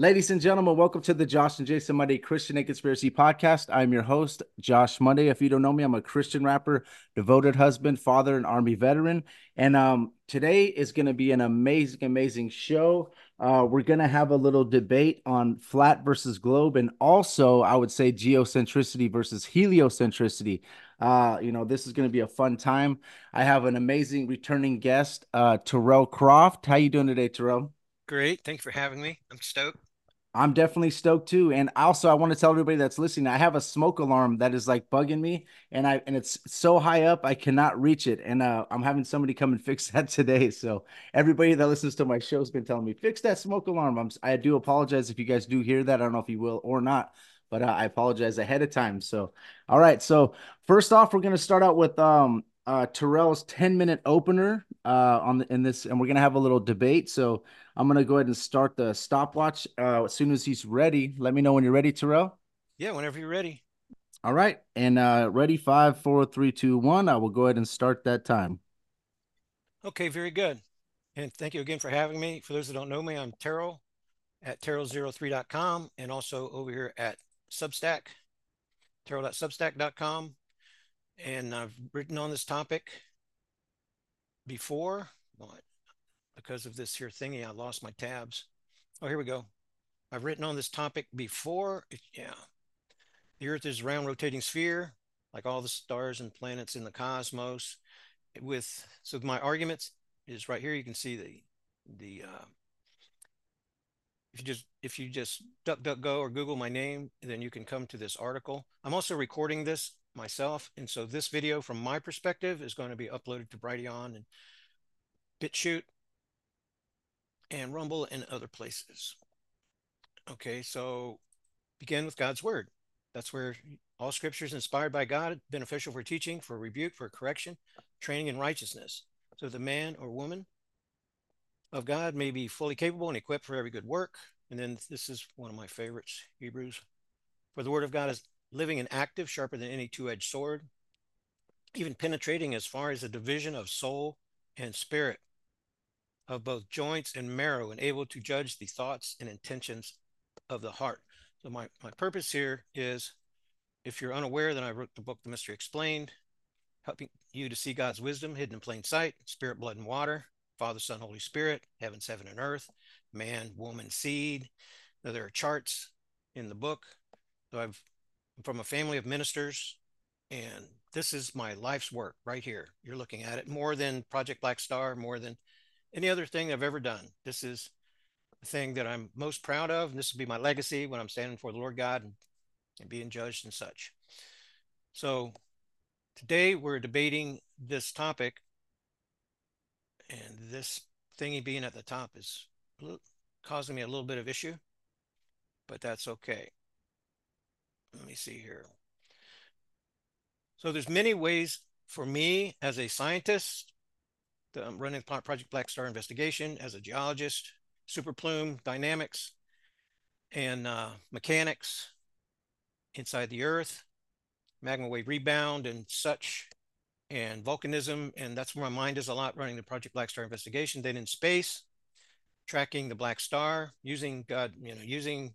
Ladies and gentlemen, welcome to the Josh and Jason Monday Christian and Conspiracy Podcast. I'm your host, Josh Monday. If you don't know me, I'm a Christian rapper, devoted husband, father, and Army veteran. And um, today is going to be an amazing, amazing show. Uh, we're going to have a little debate on flat versus globe, and also, I would say, geocentricity versus heliocentricity. Uh, you know, this is going to be a fun time. I have an amazing returning guest, uh, Terral Croft. How you doing today, Terral? Great. Thank you for having me. I'm stoked. I'm definitely stoked too. And also I want to tell everybody that's listening, I have a smoke alarm that is like bugging me and I and it's so high up I cannot reach it. And uh, I'm having somebody come and fix that today. So everybody that listens to my show has been telling me, fix that smoke alarm. I'm I do apologize if you guys do hear that. I don't know if you will or not, but uh, I apologize ahead of time. So all right. So first off, we're gonna start out with um uh, Terral's 10 minute opener uh, on the, in this, and we're gonna have a little debate. So I'm gonna go ahead and start the stopwatch uh, as soon as he's ready. Let me know when you're ready, Terral. Yeah, whenever you're ready. All right, and uh, ready, five, four, three, two, one. I will go ahead and start that time. Okay, very good. And thank you again for having me. For those that don't know me, I'm Terral at terral03.com and also over here at Substack, terral.substack.com and I've written on this topic before. but because of this here thingy, I lost my tabs. Oh, here we go. I've written on this topic before. Yeah. The Earth is a round rotating sphere, like all the stars and planets in the cosmos. With so my arguments is right here. You can see the the uh, if you just if you just duck duck go or Google my name, then you can come to this article. I'm also recording this myself. And so this video from my perspective is going to be uploaded to Brighteon and BitChute and Rumble and other places. Okay, so begin with God's word. That's where all scripture is inspired by God, beneficial for teaching, for rebuke, for correction, training in righteousness. So the man or woman of God may be fully capable and equipped for every good work. And then this is one of my favorites, Hebrews. For the word of God is living and active, sharper than any two edged sword, even penetrating as far as the division of soul and spirit, of both joints and marrow, and able to judge the thoughts and intentions of the heart. So, my, my purpose here is if you're unaware, then I wrote the book, The Mystery Explained, helping you to see God's wisdom hidden in plain sight, spirit, blood, and water, Father, Son, Holy Spirit, heavens, heaven, and earth, man, woman, seed. Now, there are charts in the book. So I've From a family of ministers, and this is my life's work right here. You're looking at it more than Project Black Star, more than any other thing I've ever done. This is the thing that I'm most proud of, and this will be my legacy when I'm standing for the Lord God and, and being judged and such. So today we're debating this topic, and this thingy being at the top is causing me a little bit of issue, but that's okay let me see here. So there's many ways for me as a scientist, I'm running the Project Black Star investigation as a geologist, super plume dynamics, and uh, mechanics inside the Earth, magma wave rebound and such, and volcanism, and that's where my mind is a lot running the Project Black Star investigation. Then in space, tracking the black star, using God, you know, using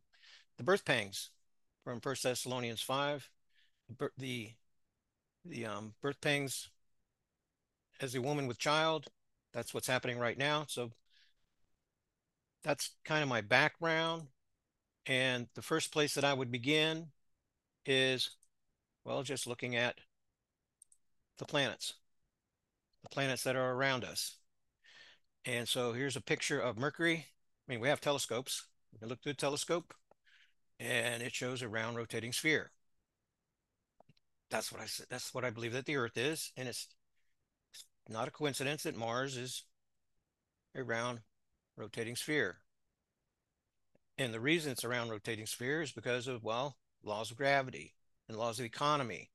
the birth pangs from First Thessalonians five, the the um, birth pangs as a woman with child. That's what's happening right now. So that's kind of my background. And the first place that I would begin is, well, just looking at the planets, the planets that are around us. And so here's a picture of Mercury. I mean, we have telescopes. We can look through a telescope and it shows a round rotating sphere. That's what I said. That's what I believe that the Earth is, and it's not a coincidence that Mars is a round rotating sphere. And the reason it's a round rotating sphere is because of well laws of gravity and laws of economy.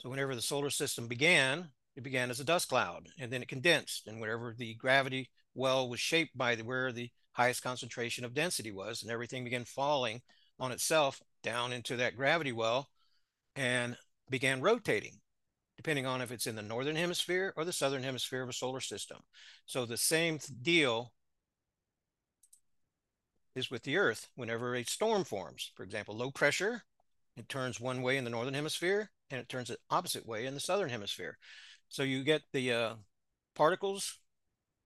So whenever the solar system began, it began as a dust cloud, and then it condensed, and wherever the gravity well was shaped by the, where the highest concentration of density was, and everything began falling on itself down into that gravity well and began rotating, depending on if it's in the northern hemisphere or the southern hemisphere of a solar system. So the same deal is with the Earth whenever a storm forms. For example, low pressure, it turns one way in the northern hemisphere and it turns the opposite way in the southern hemisphere. So you get the uh, particles,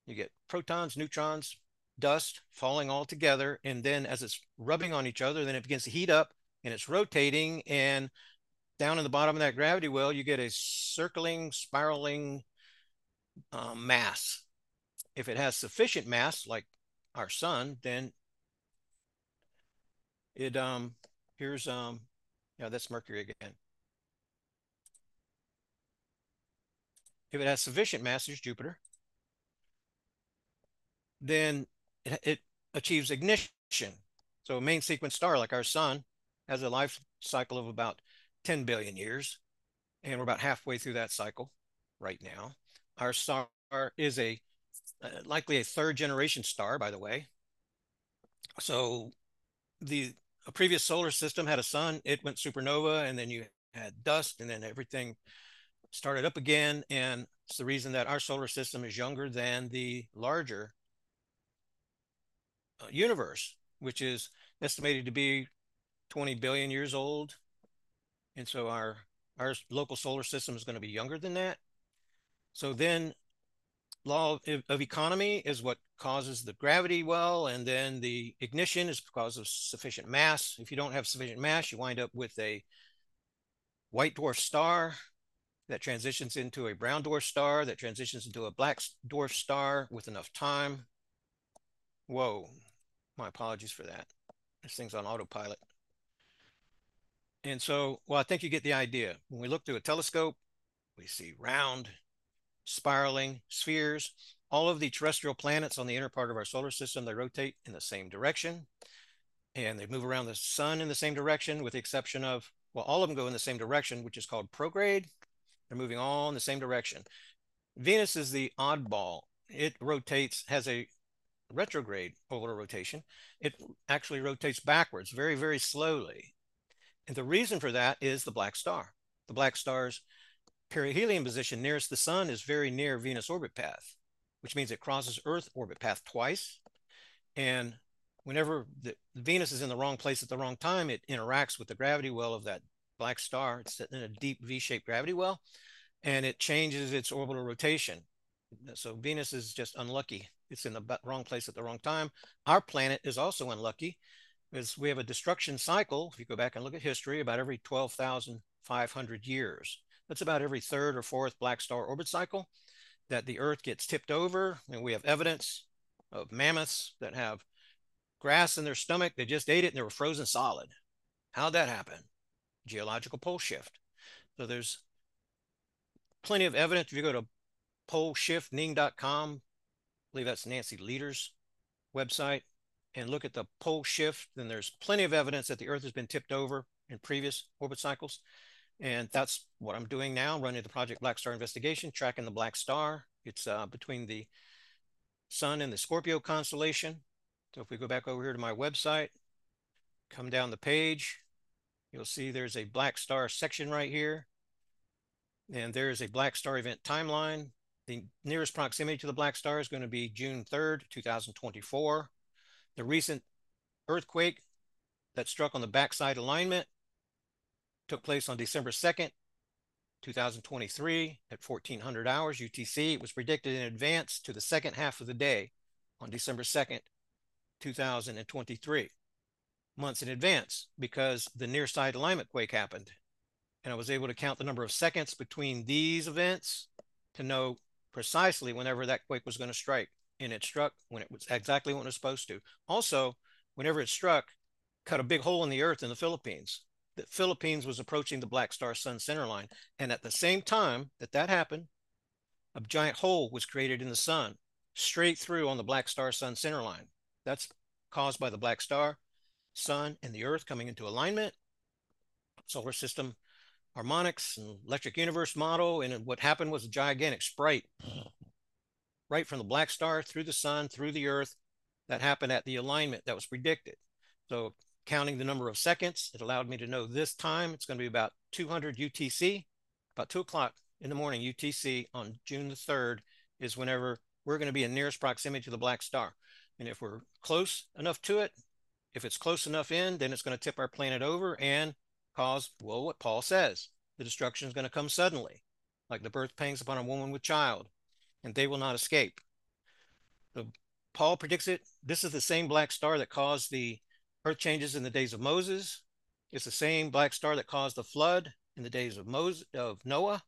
you get protons, neutrons, dust falling all together. And then as it's rubbing on each other, then it begins to heat up and it's rotating. And down in the bottom of that gravity well, you get a circling, spiraling um, mass. If it has sufficient mass, like our sun, then it um here's um yeah that's Mercury again. If it has sufficient mass, there's Jupiter. Then it, it achieves ignition. So a main sequence star like our sun has a life cycle of about 10 billion years. And we're about halfway through that cycle right now. Our star is a uh, likely a third generation star, by the way. So the a previous solar system had a sun, it went supernova, and then you had dust, and then everything started up again. And it's the reason that our solar system is younger than the larger Uh, universe, which is estimated to be 20 billion years old. And so our our local solar system is going to be younger than that. So then law of, of economy is what causes the gravity well, and then the ignition is because of sufficient mass. If you don't have sufficient mass, you wind up with a white dwarf star that transitions into a brown dwarf star that transitions into a black dwarf star with enough time. Whoa, my apologies for that. This thing's on autopilot. And so, well, I think you get the idea. When we look through a telescope, we see round, spiraling spheres. All of the terrestrial planets on the inner part of our solar system, they rotate in the same direction and they move around the sun in the same direction with the exception of, well, all of them go in the same direction, which is called prograde. They're moving all in the same direction. Venus is the oddball. It rotates, has a retrograde orbital rotation. It actually rotates backwards very, very slowly. And the reason for that is the black star. The black star's perihelion position nearest the sun is very near Venus orbit path, which means it crosses Earth orbit path twice. And whenever the, Venus is in the wrong place at the wrong time, it interacts with the gravity well of that black star. It's in a deep V-shaped gravity well, and it changes its orbital rotation. So Venus is just unlucky. It's in the wrong place at the wrong time. Our planet is also unlucky because we have a destruction cycle. If you go back and look at history, about every 12,500 years. That's about every third or fourth black star orbit cycle that the Earth gets tipped over. And we have evidence of mammoths that have grass in their stomach. They just ate it and they were frozen solid. How'd that happen? Geological pole shift. So there's plenty of evidence. If you go to poleshiftning.com, I believe that's Nancy Lieder's website, and look at the pole shift, then there's plenty of evidence that the Earth has been tipped over in previous orbit cycles. And that's what I'm doing now, running the Project Black Star investigation, tracking the black star. It's uh, between the sun and the Scorpio constellation. So if we go back over here to my website, come down the page, you'll see there's a black star section right here. And there's a black star event timeline. The nearest proximity to the black star is going to be June 3rd, 2024. The recent earthquake that struck on the backside alignment took place on December 2nd, 2023 at 1400 hours UTC. It was predicted in advance to the second half of the day on December 2nd, 2023, months in advance because the near side alignment quake happened. And I was able to count the number of seconds between these events to know precisely whenever that quake was going to strike. And it struck when it was exactly when it was supposed to. Also, whenever it struck, cut a big hole in the earth in the Philippines The Philippines was approaching the Black Star Sun center line. And at the same time that that happened, a giant hole was created in the sun straight through on the Black Star Sun center line. That's caused by the Black Star, Sun, and the Earth coming into alignment. Solar system harmonics and electric universe model. And what happened was a gigantic sprite right from the Black Star through the Sun, through the Earth. That happened at the alignment that was predicted. So counting the number of seconds. It allowed me to know this time. It's going to be about 200 UTC, about two o'clock in the morning UTC on June the 3rd is whenever we're going to be in nearest proximity to the black star. And if we're close enough to it, If it's close enough in, then it's going to tip our planet over and cause, well, what Paul says the destruction is going to come suddenly, like the birth pangs upon a woman with child, and they will not escape. The, Paul predicts it. This is the same black star that caused the earth changes in the days of Moses. It's the same black star that caused the flood in the days of Moses of Noah.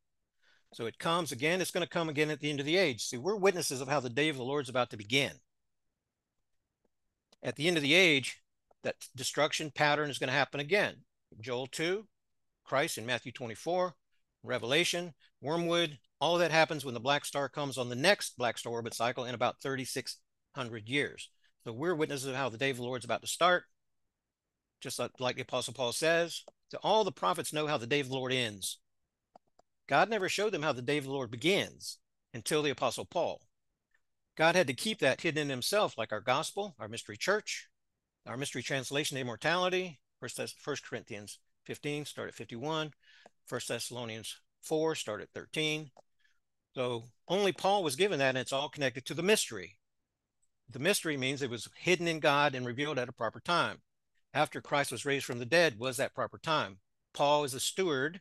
So it comes again. It's going to come again at the end of the age. See, we're witnesses of how the day of the Lord is about to begin. At the end of the age, that destruction pattern is going to happen again. Joel 2, Christ in Matthew 24, Revelation, Wormwood, all that happens when the black star comes on the next black star orbit cycle in about 3,600 years. So we're witnesses of how the day of the Lord is about to start. Just like, like the Apostle Paul says, to all the prophets know how the day of the Lord ends. God never showed them how the day of the Lord begins until the Apostle Paul. God had to keep that hidden in himself, like our gospel, our mystery church, our mystery translation, immortality, First, First Corinthians 15, start at 51, First Thessalonians 4, start at 13. So only Paul was given that, and it's all connected to the mystery. The mystery means it was hidden in God and revealed at a proper time. After Christ was raised from the dead, was that proper time. Paul is a steward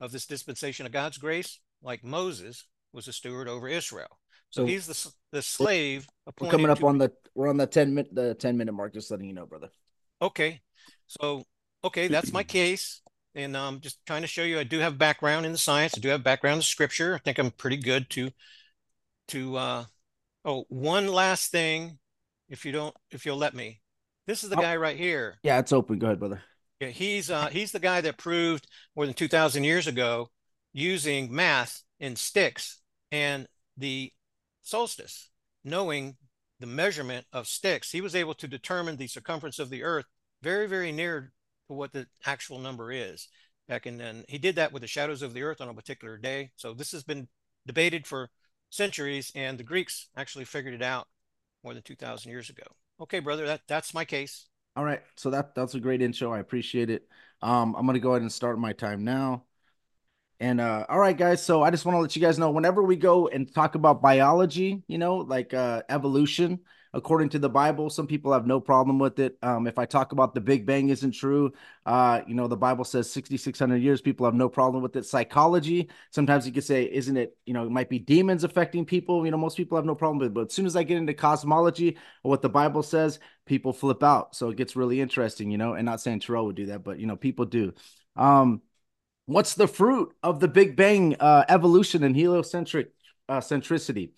of this dispensation of God's grace, like Moses was a steward over Israel. So, so he's the the slave. We're coming up to, on the we're on the ten minute the ten minute mark. Just letting you know, brother. Okay, so okay, that's my case, and I'm um, just trying to show you I do have background in the science. I do have background in scripture. I think I'm pretty good to to. uh Oh, one last thing, if you don't, if you'll let me. This is the oh, guy right here. Yeah, it's open. Go ahead, brother. Yeah, he's uh he's the guy that proved more than two thousand years ago using math in sticks and the solstice, knowing the measurement of sticks. he was able to determine the circumference of the Earth very, very near to what the actual number is. Back in then, he did that with the shadows of the Earth on a particular day. So this has been debated for centuries, and the Greeks actually figured it out more than two thousand years ago. Okay, brother, that that's my case. All right, so that that's a great intro. I appreciate it. Um, I'm gonna go ahead and start my time now. And uh, all right, guys. So I just want to let you guys know whenever we go and talk about biology, you know, like uh, evolution, according to the Bible, some people have no problem with it. Um, if I talk about the Big Bang isn't true, uh, you know, the Bible says 6,600 years, people have no problem with it. Psychology, sometimes you could say, isn't it, you know, it might be demons affecting people. You know, most people have no problem with it. But as soon as I get into cosmology or what the Bible says, people flip out. So it gets really interesting, you know, and not saying Terral would do that, but, you know, people do. Um, What's the fruit of the Big Bang uh, evolution and heliocentric uh, centricity?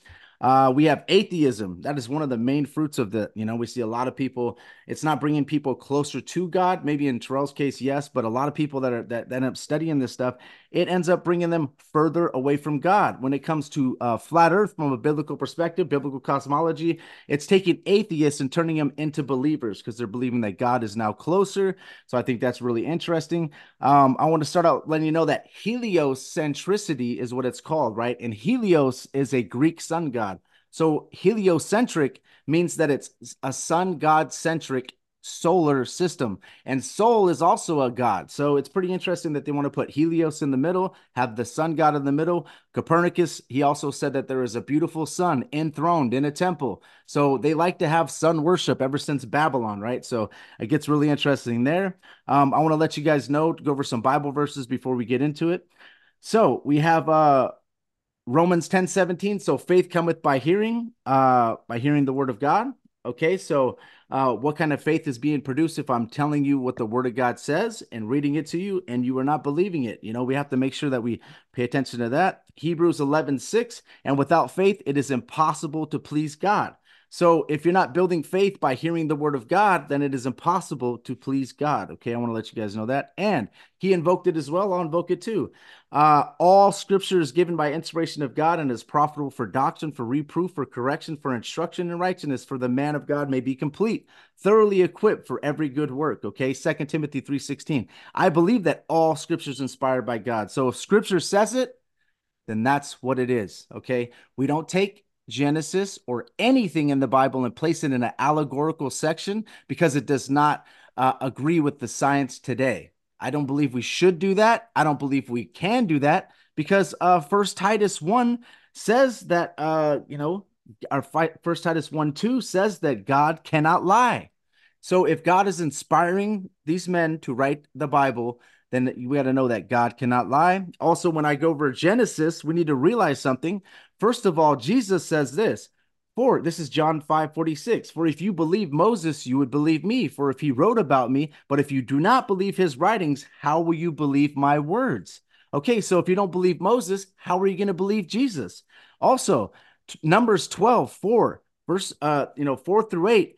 Uh, we have atheism. That is one of the main fruits of the, you know, we see a lot of people, it's not bringing people closer to God. Maybe in Terral's case, yes, but a lot of people that are, that, that end up studying this stuff, it ends up bringing them further away from God. When it comes to uh, flat earth from a biblical perspective, biblical cosmology, it's taking atheists and turning them into believers because they're believing that God is now closer. So I think that's really interesting. Um, I want to start out letting you know that heliocentricity is what it's called, right? And Helios is a Greek sun god. So heliocentric means that it's a sun god centric solar system. And Sol is also a god. So it's pretty interesting that they want to put Helios in the middle, have the sun god in the middle. Copernicus, he also said that there is a beautiful sun enthroned in a temple. So they like to have sun worship ever since Babylon, right? So it gets really interesting there. Um, I want to let you guys know, go over some Bible verses before we get into it. So we have uh Romans 10 17. So faith cometh by hearing, uh, by hearing the word of God. Okay, so uh, what kind of faith is being produced if I'm telling you what the word of God says and reading it to you and you are not believing it? You know, we have to make sure that we pay attention to that. Hebrews 11 6. And without faith, it is impossible to please God. So if you're not building faith by hearing the word of God, then it is impossible to please God. Okay, I want to let you guys know that. And he invoked it as well. I'll invoke it too. Uh, all scripture is given by inspiration of God and is profitable for doctrine, for reproof, for correction, for instruction in righteousness, for the man of God may be complete, thoroughly equipped for every good work. Okay, Second Timothy 3:16. I believe that all scripture is inspired by God. So if scripture says it, then that's what it is. Okay, we don't take Genesis or anything in the Bible and place it in an allegorical section because it does not uh, agree with the science today. I don't believe we should do that. I don't believe we can do that because uh, First Titus one says that uh, you know our First Titus one two says that God cannot lie. So if God is inspiring these men to write the Bible, then we got to know that God cannot lie. Also, when I go over Genesis, we need to realize something. First of all, Jesus says this. For this is John 5 46. For if you believe Moses, you would believe me, for if he wrote about me. But if you do not believe his writings, how will you believe my words? Okay, so if you don't believe Moses, how are you going to believe Jesus? Also, t- Numbers 12 4, verse uh, you know, 4 through 8.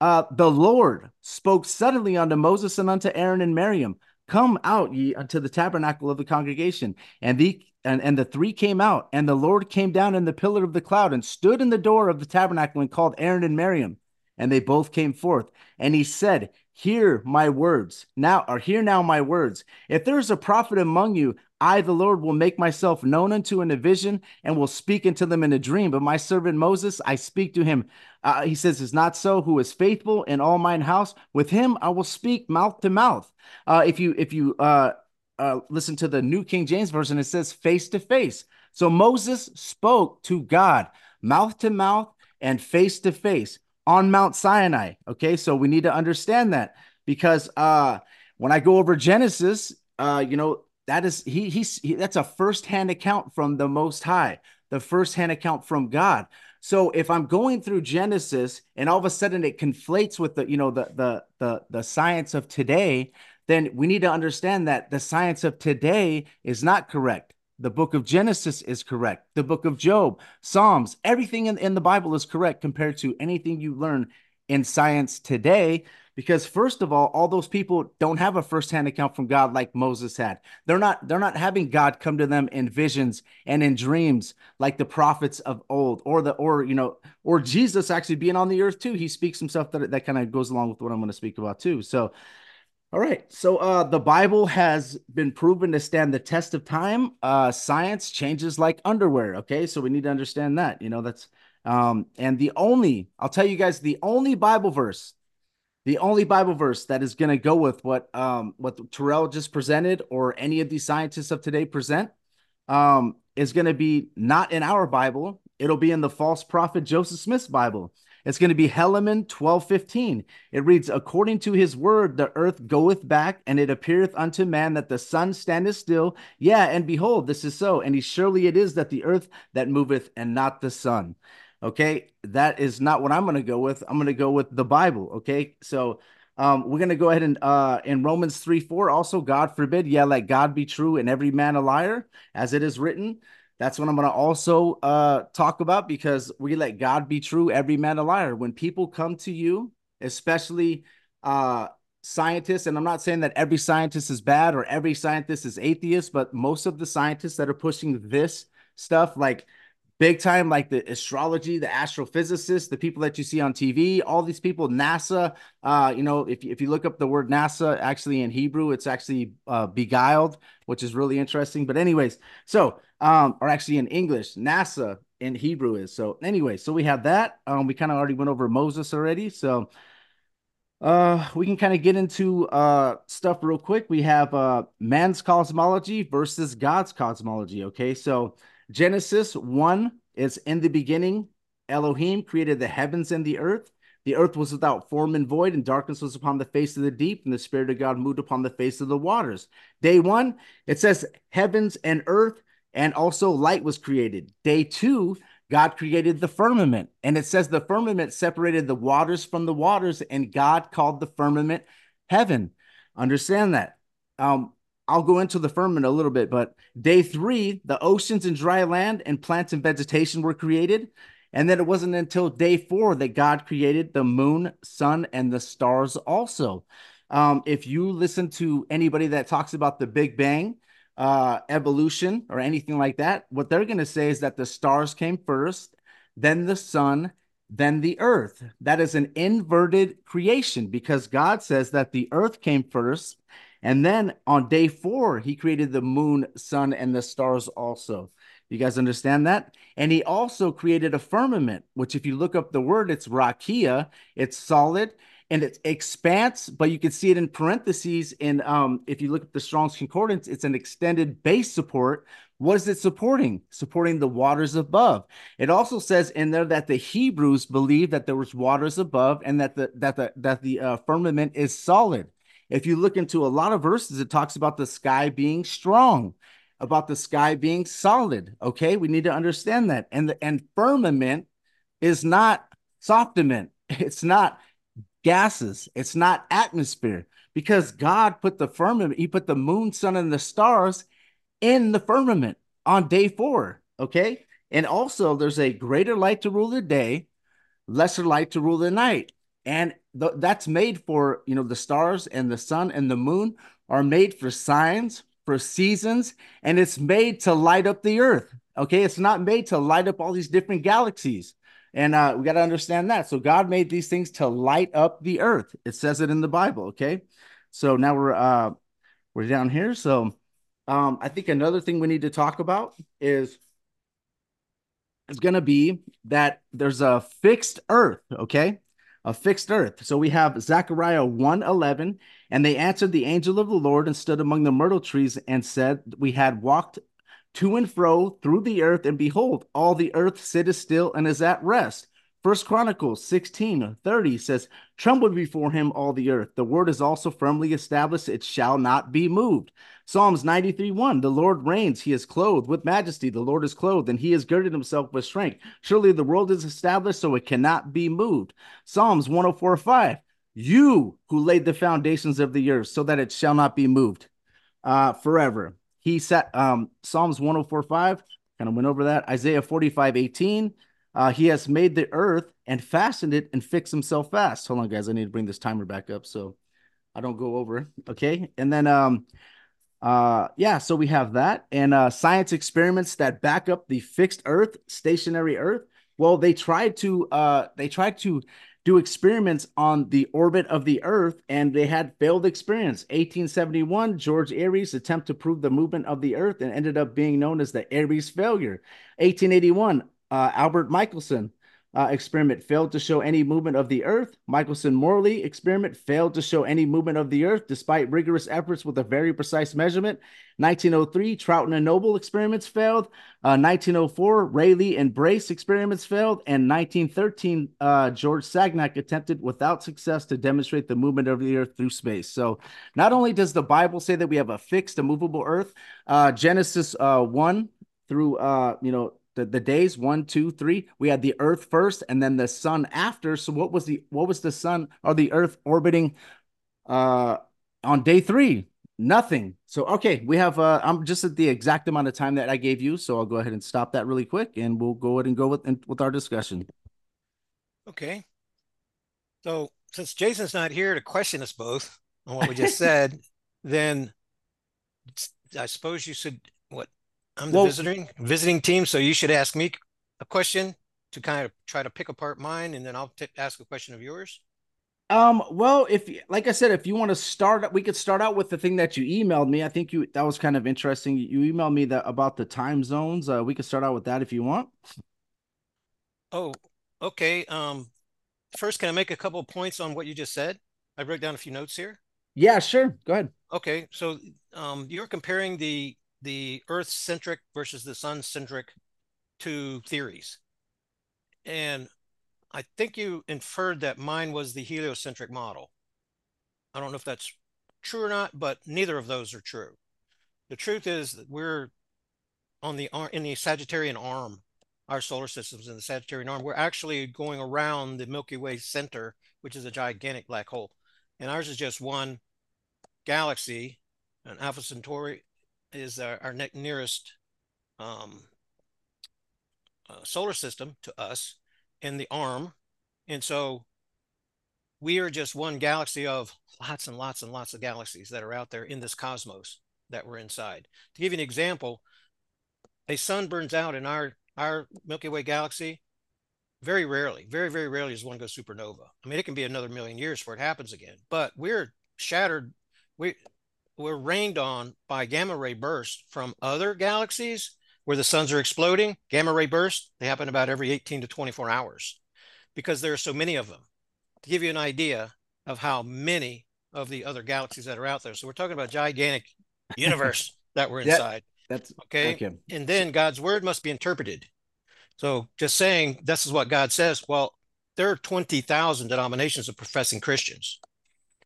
Uh, the Lord spoke suddenly unto Moses and unto Aaron and Miriam Come out ye unto the tabernacle of the congregation. And the and, and the three came out, and the Lord came down in the pillar of the cloud and stood in the door of the tabernacle and called Aaron and Miriam. And they both came forth. And he said, Hear my words now, or hear now my words. If there is a prophet among you, I, the Lord, will make myself known unto in a vision and will speak unto them in a dream. But my servant Moses, I speak to him. Uh, he says, Is not so, who is faithful in all mine house. With him I will speak mouth to mouth. Uh, if you if you uh, uh, listen to the New King James Version, it says face to face. So Moses spoke to God mouth to mouth and face to face on Mount Sinai. Okay, so we need to understand that because uh, when I go over Genesis, uh, you know, that is he he's he, that's a first-hand account from the most high the first-hand account from god. So if i'm going through genesis and all of a sudden it conflates with the you know the the the, the science of today then we need to understand that the science of today is not correct. The book of genesis is correct. The book of job psalms everything in, in the bible is correct compared to anything you learn in science today because first of all all those people don't have a firsthand account from god like moses had. They're not they're not having god come to them in visions and in dreams like the prophets of old or the or you know or jesus actually being on the earth too. He speaks some stuff that that kind of goes along with what i'm going to speak about too. So all right. So uh the bible has been proven to stand the test of time. Uh science changes like underwear okay? So we need to understand that you know that's um and the only i'll tell you guys the only bible verse the only Bible verse that is going to go with what um, what Terral just presented or any of these scientists of today present um, is going to be not in our Bible. It'll be in the false prophet Joseph Smith's Bible. It's going to be Helaman 12:15. It reads, "According to his word, the earth goeth back, and it appeareth unto man that the sun standeth still. Yeah, and behold, this is so. And he surely it is that the earth that moveth, and not the sun." Okay, that is not what I'm going to go with. I'm going to go with the Bible. Okay, so um, we're going to go ahead and uh, in Romans 3 4, also, God forbid, yeah, let God be true and every man a liar, as it is written. That's what I'm going to also uh, talk about because we let God be true, every man a liar. When people come to you, especially uh, scientists, and I'm not saying that every scientist is bad or every scientist is atheist, but most of the scientists that are pushing this stuff, like big time like the astrology the astrophysicists the people that you see on tv all these people nasa uh, you know if, if you look up the word nasa actually in hebrew it's actually uh, beguiled which is really interesting. But anyways so um or actually in english nasa in hebrew is. So anyway so we have that. Um we kind of already went over moses already. So uh we can kind of get into uh stuff real quick. We have uh man's cosmology versus god's cosmology okay? So Genesis 1 is in the beginning, Elohim created the heavens and the earth. The earth was without form and void, and darkness was upon the face of the deep, and the Spirit of God moved upon the face of the waters. Day one, it says heavens and earth, and also light was created. Day two, God created the firmament, and it says the firmament separated the waters from the waters, and God called the firmament heaven. Understand that. Um, I'll go into the firmament a little bit, but day three, the oceans and dry land and plants and vegetation were created. And then it wasn't until day four that God created the moon, sun, and the stars also. Um, if you listen to anybody that talks about the Big Bang, uh, evolution, or anything like that, what they're going to say is that the stars came first, then the sun, then the earth. That is an inverted creation because God says that the earth came first and then on day four, he created the moon, sun, and the stars also. You guys understand that? And he also created a firmament, which, if you look up the word, it's rakia, it's solid and it's expanse, but you can see it in parentheses. In um, if you look at the Strong's Concordance, it's an extended base support, What is it supporting? Supporting the waters above. It also says in there that the Hebrews believed that there was waters above and that the that the that the uh, firmament is solid. If you look into a lot of verses, it talks about the sky being strong, about the sky being solid. Okay, we need to understand that. And the and firmament is not softament. It's not gases. It's not atmosphere because God put the firmament, He put the moon, sun, and the stars in the firmament on day four. Okay. And also, there's a greater light to rule the day, lesser light to rule the night. And th- that's made for, you know, the stars and the sun and the moon are made for signs, for seasons, and it's made to light up the earth. Okay. It's not made to light up all these different galaxies. And uh, we got to understand that. So God made these things to light up the earth. It says it in the Bible. Okay. So now we're uh we're down here. So um, I think another thing we need to talk about is it's going to be that there's a fixed earth, okay? A fixed earth. So we have Zechariah 1:11 and they answered the angel of the Lord and stood among the myrtle trees and said, "We had walked to and fro through the earth and behold, all the earth sitteth still and is at rest." First Chronicles 16 30 says, Tremble before him all the earth. The word is also firmly established, it shall not be moved. Psalms 93 1 The Lord reigns, he is clothed with majesty. The Lord is clothed, and he has girded himself with strength. Surely the world is established, so it cannot be moved. Psalms 104 5 You who laid the foundations of the earth, so that it shall not be moved uh, forever. He set um, Psalms 104 5, kind of went over that. Isaiah 45 18. Uh, he has made the earth and fastened it and fixed himself fast. Hold on, guys. I need to bring this timer back up so I don't go over. Okay. And then, um, uh, yeah, so we have that and uh, science experiments that back up the fixed earth, stationary earth. Well, they tried to, uh, they tried to do experiments on the orbit of the Earth, and they had failed experience. 1871, George Airy's attempt to prove the movement of the Earth and ended up being known as the Airy's failure. 1881, uh, Albert Michelson uh, experiment failed to show any movement of the Earth. Michelson Morley experiment failed to show any movement of the Earth despite rigorous efforts with a very precise measurement. 1903, Trouton and Noble experiments failed. Uh, 1904, Rayleigh and Brace experiments failed. And 1913, uh, George Sagnac attempted without success to demonstrate the movement of the Earth through space. So not only does the Bible say that we have a fixed, immovable Earth, uh, Genesis uh, 1 through, uh, you know, the, the days one two three we had the earth first and then the sun after. So what was the what was the sun or the earth orbiting uh on day three? Nothing. So okay we have uh i'm just at the exact amount of time that i gave you. So i'll go ahead and stop that really quick and we'll go ahead and go with and, with our discussion. Okay. So since jason's not here to question us both on what we just said then i suppose you should I'm the well, visiting visiting team, so you should ask me a question to kind of try to pick apart mine, and then I'll t- ask a question of yours. Um, well, if like I said, if you want to start, we could start out with the thing that you emailed me. I think you that was kind of interesting. You emailed me that about the time zones. Uh, we could start out with that if you want. Oh, okay. Um, first, can I make a couple points on what you just said? I wrote down a few notes here. Yeah, sure. Go ahead. Okay, so um, you're comparing the the Earth centric versus the sun centric two theories. And I think you inferred that mine was the heliocentric model. I don't know if that's true or not, but neither of those are true. The truth is that we're on the in the Sagittarian arm, our solar system's in the Sagittarian arm. We're actually going around the Milky Way center, which is a gigantic black hole. And ours is just one galaxy, an Alpha Centauri is our, our nearest um, uh, solar system to us in the arm. And so we are just one galaxy of lots and lots and lots of galaxies that are out there in this cosmos that we're inside. To give you an example, a sun burns out in our, our Milky Way galaxy very rarely, very, very rarely does one go supernova. I mean, it can be another million years before it happens again, but we're shattered. We, we're rained on by gamma ray bursts from other galaxies where the suns are exploding. Gamma ray bursts, they happen about every 18 to 24 hours because there are so many of them. To give you an idea of how many of the other galaxies that are out there. So we're talking about gigantic universe that we're inside. That's okay. okay. And then God's word must be interpreted. So just saying this is what God says. Well, there are 20,000 denominations of professing Christians.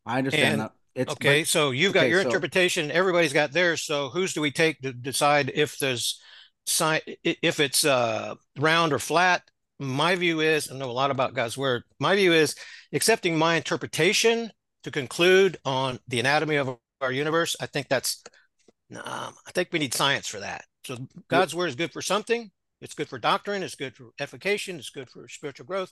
I understand and, that. It's, okay, so you've got okay, your so, interpretation. Everybody's got theirs. So whose do we take to decide if there's sign if it's uh, round or flat? My view is, I know a lot about God's word. My view is accepting my interpretation to conclude on the anatomy of our universe. I think that's, um, I think we need science for that. So God's word is good for something. It's good for doctrine. It's good for edification. It's good for spiritual growth.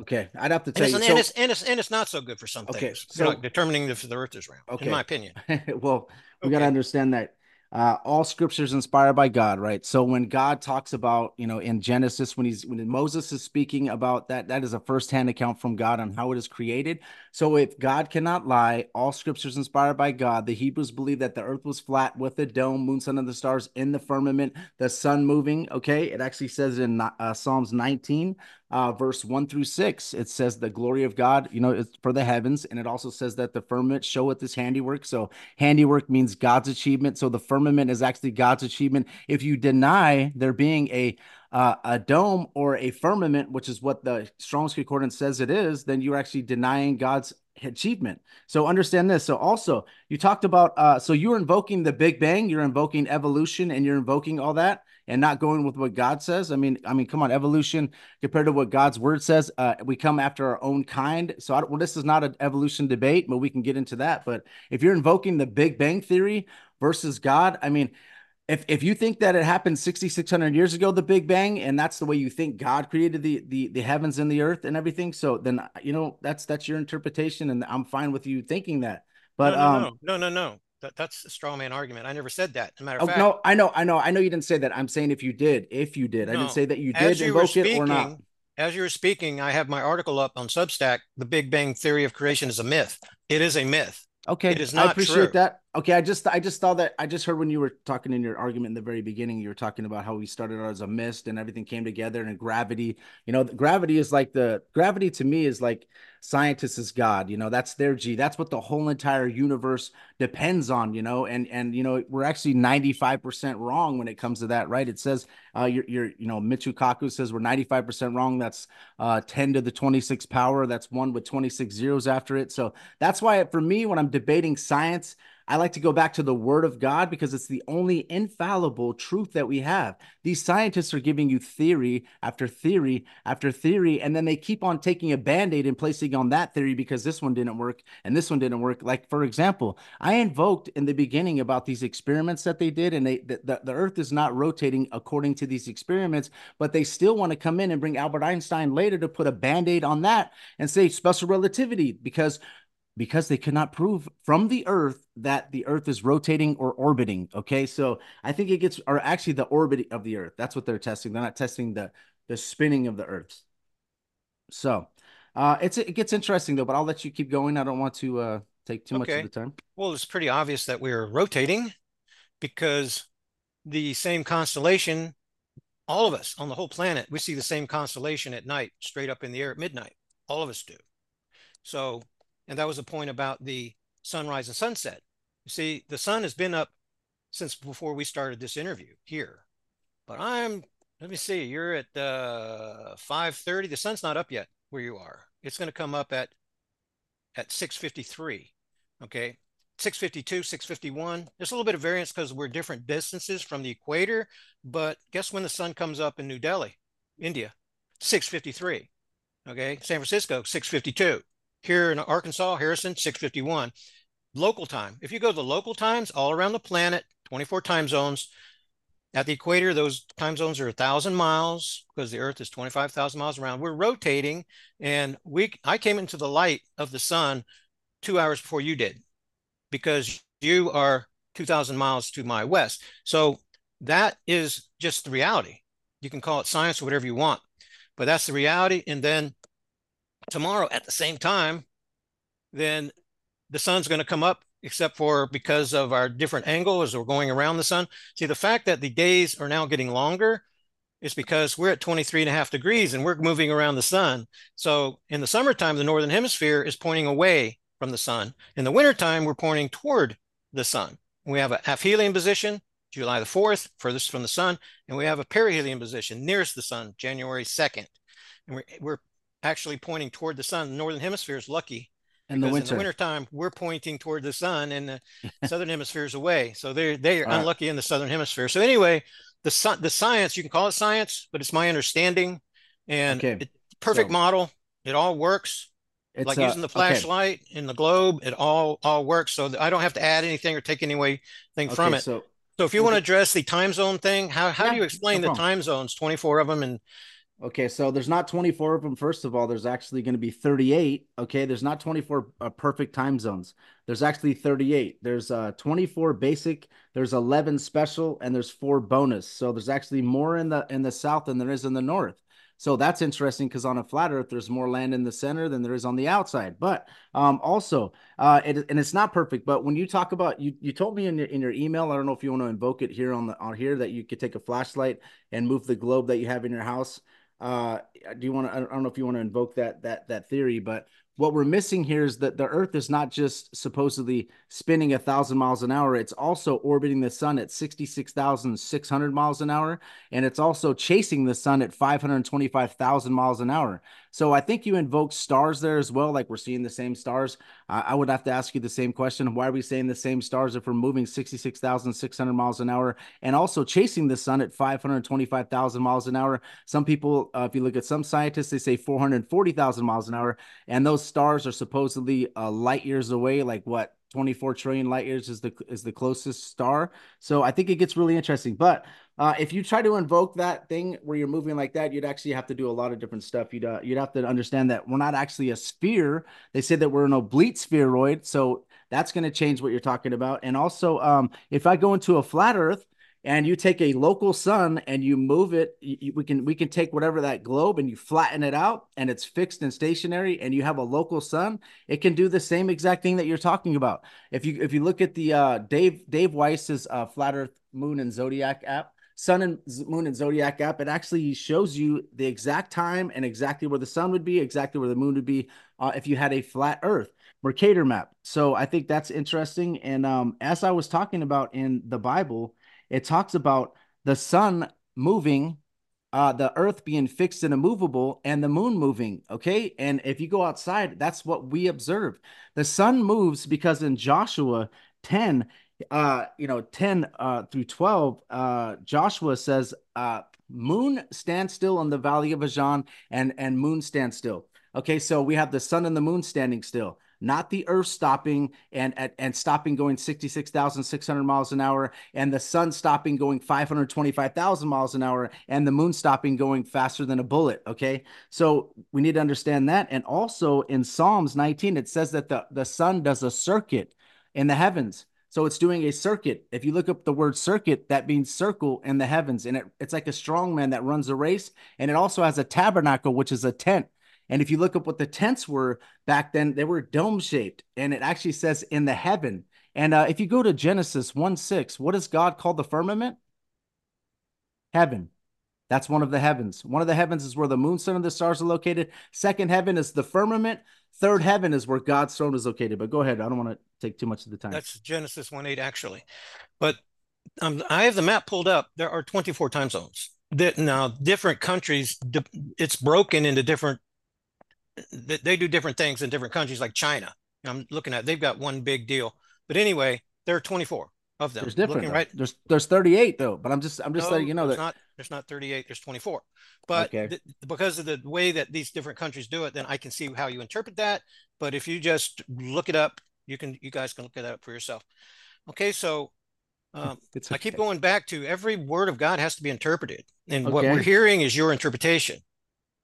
Okay, I'd have to tell and you. So, and, it's, and, it's, and it's not so good for some okay, things. So like determining if the Earth is round. Okay, in my opinion. well, we okay. got to understand that uh, all scriptures inspired by God, right? So when God talks about, you know, in Genesis, when he's when Moses is speaking about that, that is a firsthand account from God on how it is created. So if God cannot lie, all scriptures inspired by God. The Hebrews believe that the earth was flat with a dome, moon, sun, and the stars in the firmament, the sun moving. Okay, it actually says in uh, Psalms 19, uh, verse one through six. It says the glory of God, you know, it's for the heavens, and it also says that the firmament showeth his handiwork. So handiwork means God's achievement. So the firmament is actually God's achievement. If you deny there being a uh, a dome or a firmament, which is what the Strong's Concordance says it is, then you're actually denying God's achievement. So understand this. So also, you talked about uh, so you're invoking the Big Bang, you're invoking evolution, and you're invoking all that and not going with what God says. I mean, I mean, come on, evolution compared to what God's word says, uh, we come after our own kind. So I well, this is not an evolution debate, but we can get into that. But if you're invoking the Big Bang theory versus God, I mean, if if you think that it happened 6600 years ago the big bang and that's the way you think god created the the the heavens and the earth and everything so then you know that's that's your interpretation and i'm fine with you thinking that but no no um no no no, no that, that's a straw man argument. I never said that. Matter of oh, fact, no, I know, I know, I know you didn't say that. I'm saying if you did, if you did, no, I didn't say that you did you invoke speaking, it or not. As you were speaking, I have my article up on Substack. The Big Bang Theory of Creation is a myth. It is a myth. Okay, it is not I appreciate true. that. Okay, I just I just thought that I just heard when you were talking in your argument in the very beginning, you were talking about how we started out as a mist and everything came together and gravity. You know, gravity is like the gravity to me is like scientists is God. You know, that's their G. That's what the whole entire universe depends on. You know, and and you know we're actually ninety five percent wrong when it comes to that, right? It says uh, you're, you're you know Michio Kaku says we're ninety five percent wrong. That's uh, ten to the twenty six power. That's one with twenty six zeros after it. So that's why for me when I'm debating science I like to go back to the word of God because it's the only infallible truth that we have. These scientists are giving you theory after theory after theory, and then they keep on taking a band aid and placing on that theory because this one didn't work and this one didn't work. Like, for example, I invoked in the beginning about these experiments that they did, and they the, the, earth is not rotating according to these experiments, but they still want to come in and bring Albert Einstein later to put a band aid on that and say special relativity because because they cannot prove from the earth that the earth is rotating or orbiting okay? So i think it gets or actually the orbit of the earth that's what they're testing. They're not testing the the spinning of the earth so uh it's it gets interesting though but i'll let you keep going. I don't want to uh take too okay. much of the time. Well it's pretty obvious that we're rotating because the same constellation all of us on the whole planet we see the same constellation at night straight up in the air at midnight. All of us do. So and that was the point about the sunrise and sunset. You see, the sun has been up since before we started this interview here. But I'm, let me see, you're at uh, 5.30. The sun's not up yet where you are. It's going to come up at at 6.53, okay? 652, 651. There's a little bit of variance because we're different distances from the equator, but guess when the sun comes up in New Delhi, India? 653. Okay, San Francisco, 652 here in Arkansas, Harrison, 651. Local time. If you go to the local times all around the planet, 24 time zones, at the equator, those time zones are 1,000 miles because the Earth is 25,000 miles around. We're rotating, and we I came into the light of the sun two hours before you did because you are 2,000 miles to my west. So that is just the reality. You can call it science or whatever you want, but that's the reality. And then tomorrow at the same time, then the sun's going to come up, except for because of our different angle as we're going around the sun. See, the fact that the days are now getting longer is because we're at 23 and a half degrees and we're moving around the sun. So in the summertime, the northern hemisphere is pointing away from the sun. In the wintertime, we're pointing toward the sun. We have a aphelion position, July the 4th, furthest from the sun. And we have a perihelion position nearest the sun, January 2nd. And we're, we're actually pointing toward the sun. The northern hemisphere is lucky. In the winter. In the wintertime, we're pointing toward the sun and the southern hemisphere is away. So they're, they're right. unlucky in the southern hemisphere. So anyway, the, the science, you can call it science, but it's my understanding and okay. it, perfect so, model. It all works. It's like uh, using the flashlight okay. in the globe, it all all works. So I don't have to add anything or take any anything okay, from it. So, so if you want to address the time zone thing, how how yeah, do you explain no the time zones? Twenty four of them, and Okay, so there's not 24 of them. First of all, there's actually going to be 38. Okay, there's not 24 uh, perfect time zones. There's actually 38. There's uh 24 basic. There's 11 special, and there's four bonus. So there's actually more in the in the south than there is in the north. So that's interesting because on a flat Earth, there's more land in the center than there is on the outside. But um, also, uh, it, and it's not perfect. But when you talk about you, you told me in your in your email. I don't know if you want to invoke it here on the on here that you could take a flashlight and move the globe that you have in your house. Uh, do you want to? I don't know if you want to invoke that that that theory, but what we're missing here is that the Earth is not just supposedly spinning a thousand miles an hour; it's also orbiting the sun at sixty-six thousand six hundred miles an hour, and it's also chasing the sun at five hundred twenty-five thousand miles an hour. So I think you invoke stars there as well, like we're seeing the same stars. Uh, I would have to ask you the same question: Why are we saying the same stars if we're moving sixty-six thousand six hundred miles an hour and also chasing the sun at five hundred twenty-five thousand miles an hour? Some people, uh, if you look at some scientists, they say four hundred forty thousand miles an hour, and those stars are supposedly uh, light years away, like what 24 trillion light years is the is the closest star. So I think it gets really interesting. But uh, if you try to invoke that thing where you're moving like that, you'd actually have to do a lot of different stuff. You'd uh, you'd have to understand that we're not actually a sphere. They say that we're an oblate spheroid, so that's going to change what you're talking about. And also, um, if I go into a flat Earth, and you take a local sun and you move it you, we can we can take whatever that globe and you flatten it out and it's fixed and stationary and you have a local sun it can do the same exact thing that you're talking about. If you if you look at the uh, dave dave weiss's uh, flat earth moon and zodiac app sun and moon and zodiac app it actually shows you the exact time and exactly where the sun would be exactly where the moon would be uh, if you had a flat earth mercator map. So i think that's interesting and um, as i was talking about in the bible it talks about the sun moving, uh, the earth being fixed and immovable, and the moon moving. Okay. And if you go outside, that's what we observe. The sun moves because in Joshua 10, uh, you know, 10 uh, through 12, uh, Joshua says, uh, moon stand still in the valley of Ajalon and, and moon stand still. Okay, so we have the sun and the moon standing still not the Earth stopping and and, and stopping going 66,600 miles an hour, and the sun stopping going 525,000 miles an hour, and the moon stopping going faster than a bullet. Okay, so we need to understand that. And also in Psalms 19, it says that the, the sun does a circuit in the heavens. So it's doing a circuit. If you look up the word circuit, that means circle in the heavens. And it, it's like a strong man that runs a race. And it also has a tabernacle, which is a tent. And if you look up what the tents were back then, they were dome shaped. And it actually says in the heaven. And uh, if you go to Genesis 1 6, what does God call the firmament? Heaven. That's one of the heavens. One of the heavens is where the moon, sun, and the stars are located. Second heaven is the firmament. Third heaven is where God's throne is located. But go ahead. I don't want to take too much of the time. That's Genesis 1 8, actually. But um, I have the map pulled up. There are 24 time zones. That now different countries, it's broken into different they do different things in different countries, like China. I'm looking at they've got one big deal, but anyway, there are 24 of them. There's different, right? There's there's 38 though, but I'm just I'm just no, letting you know that not there's not 38. There's 24, but okay. th- because of the way that these different countries do it, then I can see how you interpret that. But if you just look it up, you can you guys can look it up for yourself. Okay, so um, okay. I keep going back to every word of God has to be interpreted, and okay. what we're hearing is your interpretation.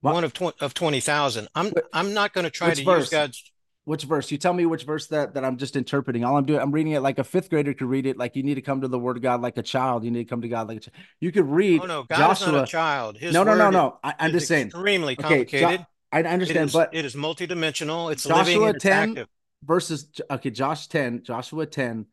What? One of tw- of twenty thousand. I'm I'm not going to try to verse? use God's. Which verse? You tell me which verse that, that I'm just interpreting. All I'm doing, I'm reading it like a fifth grader could read it. Like you need to come to the Word of God like a child. You need to come to God like a child. You could read. Oh no, God Joshua. is not a child. His no, no, no, no. I, am just saying. Extremely complicated. Okay, jo- I understand, it is, but it is multidimensional. It's Joshua living. ten active. verses. Okay, Josh ten, Joshua ten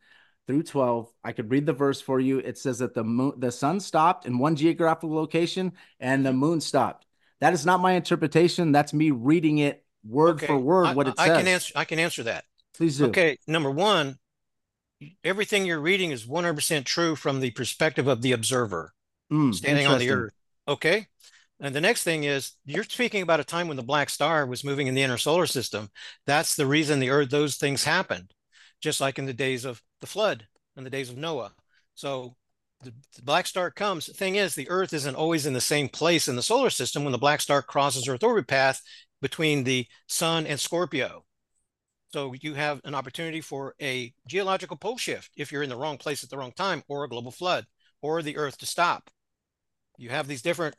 through 12 i could read the verse for you it says that the moon the sun stopped in one geographical location and the moon stopped that is not my interpretation. That's me reading it word okay. for word what it I, says. I can answer. I can answer that. Please do. Okay, number one, everything you're reading is 100% true from the perspective of the observer Mm, standing on the earth. Okay. And the next thing is you're speaking about a time when the black star was moving in the inner solar system. That's the reason the earth, those things happened, just like in the days of the flood and the days of Noah. So the, the black star comes. The thing is, the earth isn't always in the same place in the solar system when the black star crosses Earth orbit path between the sun and Scorpio. So you have an opportunity for a geological pole shift if you're in the wrong place at the wrong time, or a global flood, or the earth to stop. You have these different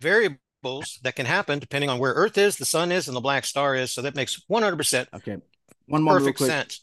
variables that can happen depending on where Earth is, the sun is, and the black star is. So that makes 100% Okay. One more real perfect sense.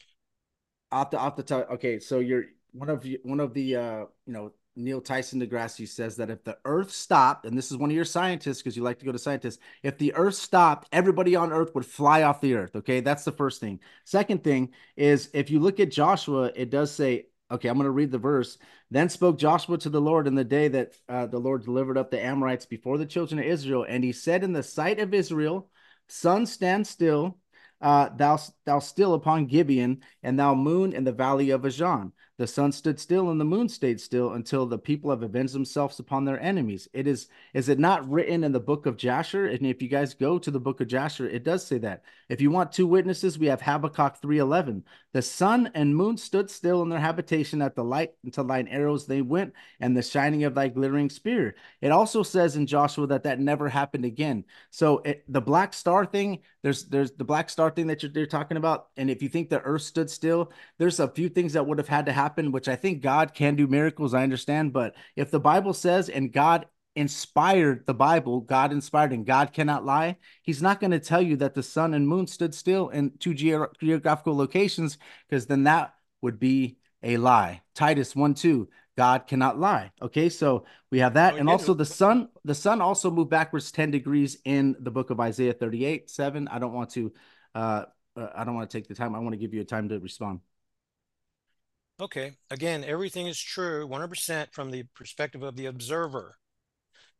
Off the off the top. Okay, so you're one of you one of the uh you know Neil Tyson deGrasse says that if the Earth stopped, and this is one of your scientists because you like to go to scientists, if the Earth stopped, everybody on Earth would fly off the Earth. Okay, that's the first thing. Second thing is if you look at Joshua, it does say, okay, I'm going to read the verse. Then spoke Joshua to the Lord in the day that uh, the Lord delivered up the Amorites before the children of Israel, and he said, in the sight of Israel, sun stand still. Uh, thou thou still upon Gibeon, and thou moon in the valley of Ajan. The sun stood still and the moon stayed still until the people have avenged themselves upon their enemies. It is, is it not written in the book of Jasher? And if you guys go to the book of Jasher, it does say that. If you want two witnesses, we have Habakkuk 3:11. The sun and moon stood still in their habitation at the light until thine arrows they went, and the shining of thy glittering spear. It also says in Joshua that that never happened again. So it, the black star thing, there's there's the black star thing that you're, you're talking about, and if you think the earth stood still, there's a few things that would have had to happen happen, which I think God can do miracles, I understand. But if the Bible says and God inspired the Bible, God inspired, and God cannot lie, He's not going to tell you that the sun and moon stood still in two ge- geographical locations, because then that would be a lie. Titus 1 2. God cannot lie. Okay, so we have that. No, he and also the sun, the sun also moved backwards 10 degrees in the book of Isaiah 38, 7. I don't want to uh uh, I don't want to take the time. I want to give you a time to respond. Okay. Again, everything is true 100% from the perspective of the observer.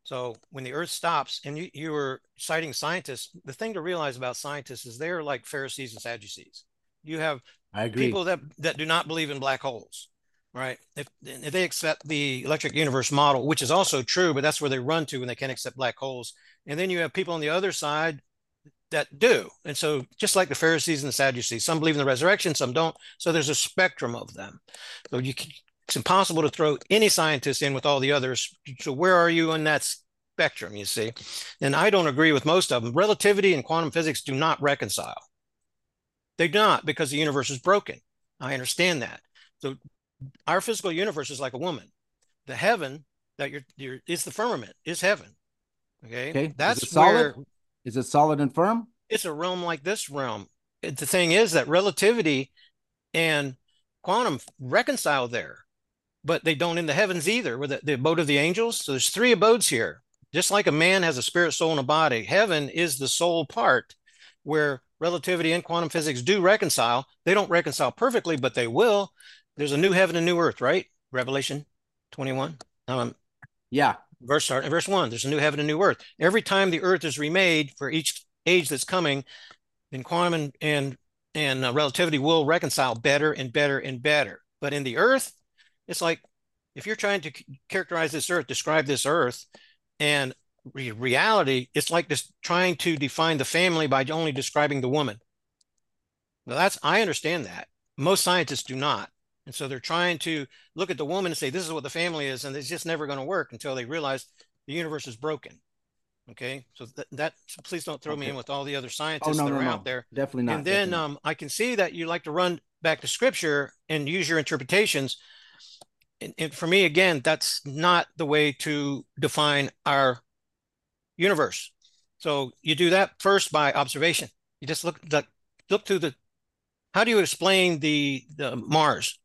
So when the earth stops, and you, you were citing scientists, the thing to realize about scientists is they're like Pharisees and Sadducees. You have I agree. people that, that do not believe in black holes, right? If, if they accept the electric universe model, which is also true, but that's where they run to when they can't accept black holes. And then you have people on the other side that do. And so, just like the Pharisees and the Sadducees, some believe in the resurrection, some don't. So, there's a spectrum of them. So, you can, it's impossible to throw any scientist in with all the others. So, where are you in that spectrum? You see, and I don't agree with most of them. Relativity and quantum physics do not reconcile. They do not because the universe is broken. I understand that. So, our physical universe is like a woman. The heaven that you're, you're is the firmament, is heaven. Okay, Okay. that's where Is it solid and firm? it's a realm like this realm. The thing is that relativity and quantum reconcile there, but they don't in the heavens either, with the, the abode of the angels. So there's three abodes here. Just like a man has a spirit, soul, and a body, heaven is the soul part where relativity and quantum physics do reconcile. They don't reconcile perfectly, but they will. There's a new heaven and new earth, right? Revelation 21. Um, Yeah. Verse start verse one there's a new heaven and new earth. Every time the earth is remade for each age that's coming then quantum and and, and uh, relativity will reconcile better and better and better. But in the earth it's like if you're trying to characterize this earth describe this earth and re- reality it's like this trying to define the family by only describing the woman. Now that's i understand that. Most scientists do not and so they're trying to look at the woman and say, this is what the family is. And it's just never going to work until they realize the universe is broken. Okay. So th- that, so please don't throw me in with all the other Oh scientists no, that are no. out there. Definitely not. and then um, I can see that you like to run back to scripture and use your interpretations. And, and for me, again, that's not the way to define our universe. So you do that first by observation. You just look the look through the. How do you explain the the Mars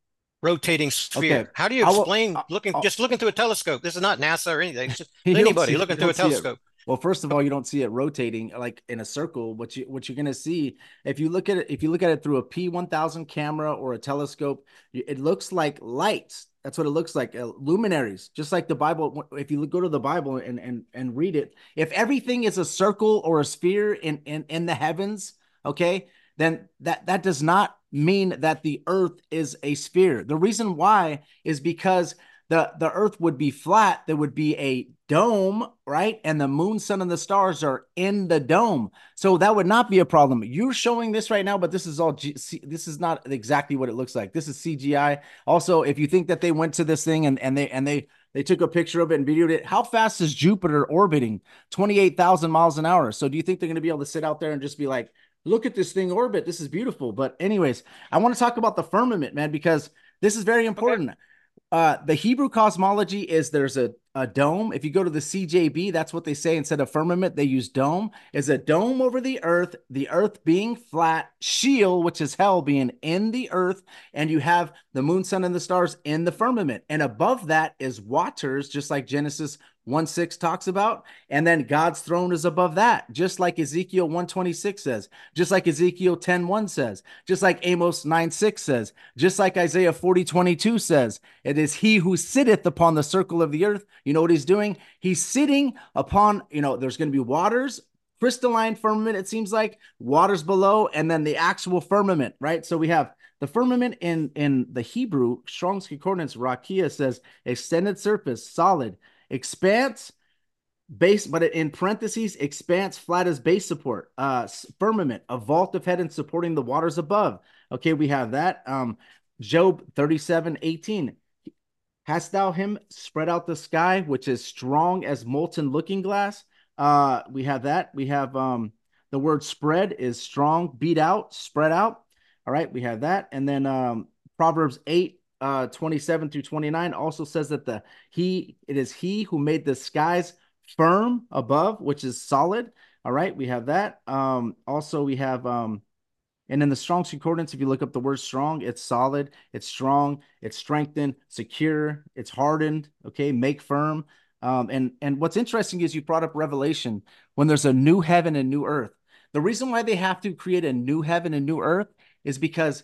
rotating sphere? Okay, How do you I will- explain looking I'll- just looking through a telescope? This is not NASA or anything. It's just anybody it- looking through a don't see it. telescope. Well, first of all, you don't see it rotating like in a circle. What you what you're gonna see if you look at it if you look at it through a P1000 camera or a telescope, it looks like lights. That's what it looks like, uh, luminaries. Just like the Bible. If you go to the Bible and and and read it, if everything is a circle or a sphere in in in the heavens, okay, then that that does not mean that the earth is a sphere. The reason why is because the the earth would be flat. There would be a dome right? And the moon sun and the stars are in the dome. So that would not be a problem. You're showing this right now but this is all G- this is not exactly what it looks like. This is cgi also if you think that they went to this thing and, and they and they they took a picture of it and videoed it how fast is jupiter orbiting? 28000 miles an hour. So do you think they're going to be able to sit out there and just be like look at this thing orbit this is beautiful but anyways i want to talk about the firmament man because this is very important okay uh, the Hebrew cosmology is there's a, a dome. If you go to the CJB, that's what they say instead of firmament, they use dome. Is a dome over the earth, the earth being flat, Sheol, which is hell, being in the earth, and you have the moon, sun, and the stars in the firmament. And above that is waters, just like Genesis 1 6 talks about. And then God's throne is above that, just like Ezekiel 126 says, just like Ezekiel 10 1 says, just like Amos 9 6 says, just like Isaiah 40 22 says. It is he who sitteth upon the circle of the earth. You know what he's doing? He's sitting upon, you know, there's going to be waters crystalline firmament, it seems like waters below, and then the actual firmament, right? So we have the firmament in in the Hebrew Strong's Concordance Rakia says extended surface, solid, expanse base but in parentheses expanse flat as base support. Uh firmament a vault of heaven supporting the waters above. Okay we have that. Um job 37 18 hast thou him spread out the sky which is strong as molten looking glass? Uh we have that. We have um the word spread is strong beat out spread out. All right we have that. And then um proverbs 8 uh 27 through 29 also says that the he it is he who made the skies firm above which is solid. All right we have that. Um also we have um and in the strong's concordance if you look up the word strong it's solid it's strong it's strengthened secure it's hardened okay make firm. Um and and what's interesting is you brought up revelation when there's a new heaven and new earth. The reason why they have to create a new heaven and new earth is because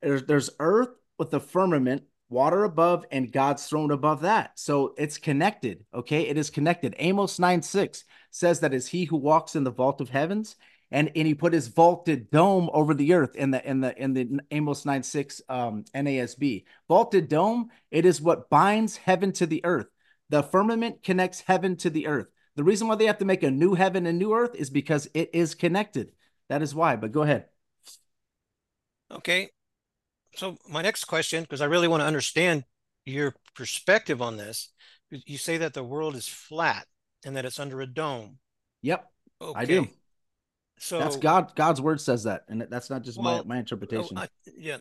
there's, there's earth with the firmament, water above, and God's throne above that. So it's connected. Okay. It is connected. Amos 9 6 says that is he who walks in the vault of heavens. And, and he put his vaulted dome over the earth in the in the in the Amos 9 6 um, NASB. Vaulted dome, it is what binds heaven to the earth. The firmament connects heaven to the earth. The reason why they have to make a new heaven and new earth is because it is connected. That is why. But go ahead. Okay so my next question, because I really want to understand your perspective on this, you say that the world is flat and that it's under a dome. Yep, okay. I do. So that's God. God's word says that, and that's not just well, my my interpretation. Oh, I, yeah,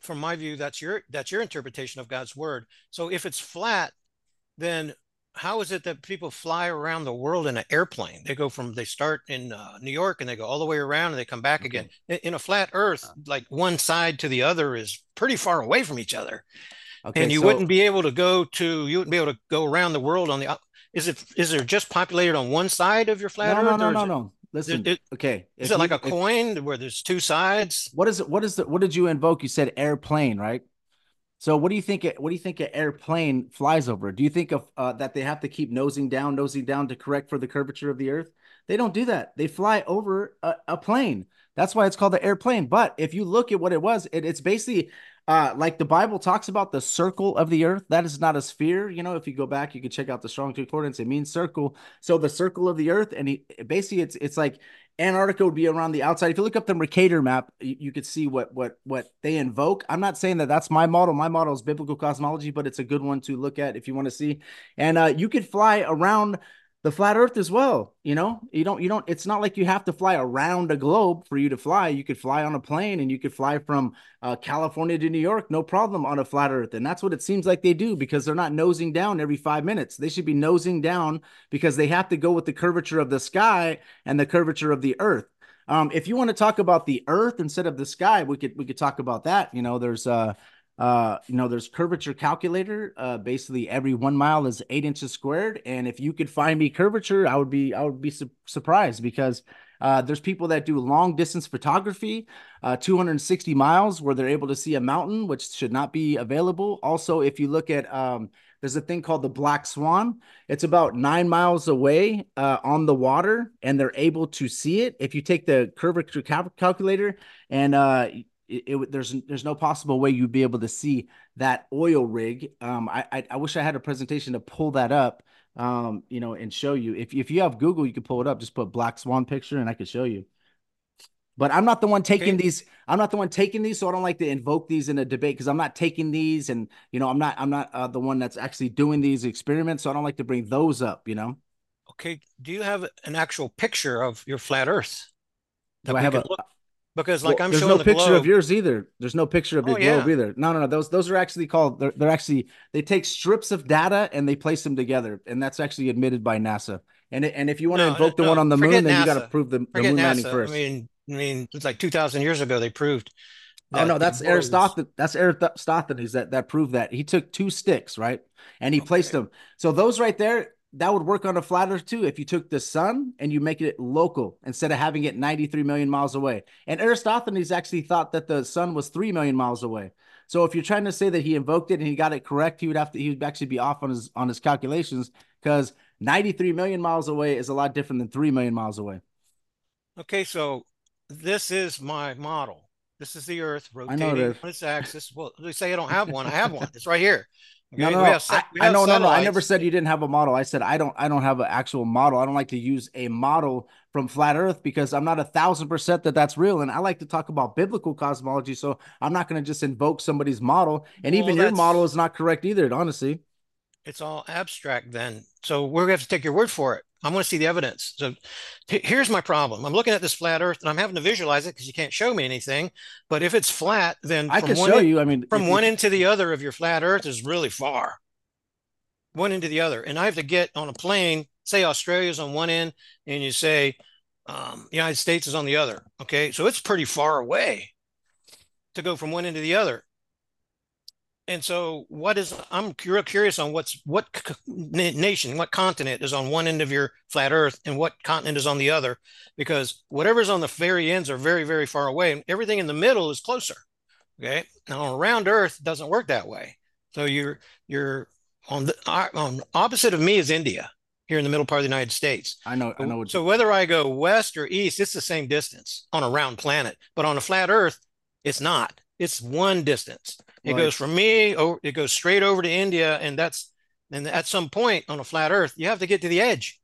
from my view, that's your that's your interpretation of God's word. So if it's flat, then how is it that people fly around the world in an airplane? They go from they start in uh, New York and they go all the way around and they come back okay. again. In, in, a flat Earth, uh. like one side to the other is pretty far away from each other, okay, and you so, wouldn't be able to go to you wouldn't be able to go around the world on the. Is it is there just populated on one side of your flat no, Earth? No, no, no, no. Listen, it, okay. Is it you, like a coin if, where there's two sides? What is it? What is the? What did you invoke? You said airplane, right? So what do you think? What do you think an airplane flies over? Do you think of uh, that they have to keep nosing down, nosing down to correct for the curvature of the Earth? They don't do that. They fly over a, a plane. That's why it's called the airplane. But if you look at what it was, it, it's basically uh, like the Bible talks about the circle of the earth. That is not a sphere. You know, if you go back, you can check out the strong concordance. It means circle. So the circle of the earth, and he, basically, it's it's like Antarctica would be around the outside. If you look up the Mercator map, you, you could see what what what they invoke. I'm not saying that that's my model. My model is biblical cosmology, but it's a good one to look at if you want to see. And uh, you could fly around the flat earth as well you know? You don't you don't it's not like you have to fly around a globe for you to fly. You could fly on a plane and you could fly from uh, california to new york no problem on a flat earth. And that's what it seems like they do because they're not nosing down every five minutes. They should be nosing down because they have to go with the curvature of the sky and the curvature of the earth. Um, if you want to talk about the earth instead of the sky we could we could talk about that. You know there's uh uh, you know, there's curvature calculator. Uh, basically, every one mile is eight inches squared, and if you could find me curvature, I would be I would be su- surprised because uh, there's people that do long distance photography, uh, 260 miles, where they're able to see a mountain, which should not be available. Also, if you look at um, there's a thing called the Black Swan. It's about nine miles away uh, on the water, and they're able to see it. If you take the curvature cal- calculator and uh, it, it, there's there's no possible way you'd be able to see that oil rig. Um, I, I, I wish I had a presentation to pull that up, um, you know, and show you. If if you have Google, you can pull it up. Just put Black Swan picture, and I could show you. But I'm not the one taking okay. these. I'm not the one taking these, so I don't like to invoke these in a debate because I'm not taking these, and you know, I'm not. I'm not uh, the one that's actually doing these experiments, so I don't like to bring those up. You know. Okay. Do you have an actual picture of your flat Earth? Do I have a? Because like well, I'm there's no the picture globe. of yours either. There's no picture of oh, your oh, globe yeah. either. No, no, no. Those those are actually called. They're, they're actually they take strips of data and they place them together, and that's actually admitted by NASA. And and if you want to no, invoke no, the one on the moon, then you got to prove the, the moon NASA. landing first. I mean, I mean, it's like 2,000 years ago they proved. Oh no, that's Aristophanes. That's Aristophanes that that proved that he took two sticks, right, and he okay. placed them. So those right there, that would work on a flat Earth too. If you took the sun and you make it local instead of having it 93 million miles away. And Aristophanes actually thought that the sun was three million miles away. So if you're trying to say that he invoked it and he got it correct, he would have to he would actually be off on his on his calculations because 93 million miles away is a lot different than three million miles away. Okay, so this is my model. This is the Earth rotating on its axis. Well, they say I don't have one. I have one. It's right here. No, no, no. Set, I, I no, no, no. I never said you didn't have a model. I said I don't. I don't have an actual model. I don't like to use a model from flat Earth because I'm not a thousand percent that that's real. And I like to talk about biblical cosmology. So I'm not going to just invoke somebody's model. And well, even your model is not correct either. Honestly, it's all abstract then. So we're going to have to take your word for it. I want to see the evidence. So here's my problem. I'm looking at this flat Earth and I'm having to visualize it because you can't show me anything. But if it's flat, then I can show end, you. I mean, from one end to the other of your flat Earth is really far. One end to the other, and I have to get on a plane. Say Australia's on one end, and you say um, United States is on the other. Okay, so it's pretty far away to go from one end to the other and so what is i'm real curious on what's what nation what continent is on one end of your flat earth and what continent is on the other? Because whatever's on the very ends are very very far away and everything in the middle is closer okay? Now around earth doesn't work that way. So you're you're on the on opposite of me is india here in the middle part of the united states. I know i know so whether i go west or east it's the same distance on a round planet but on a flat earth it's not it's one distance it right. goes from me, over, it goes straight over to India, and that's and at some point on a flat Earth, you have to get to the edge.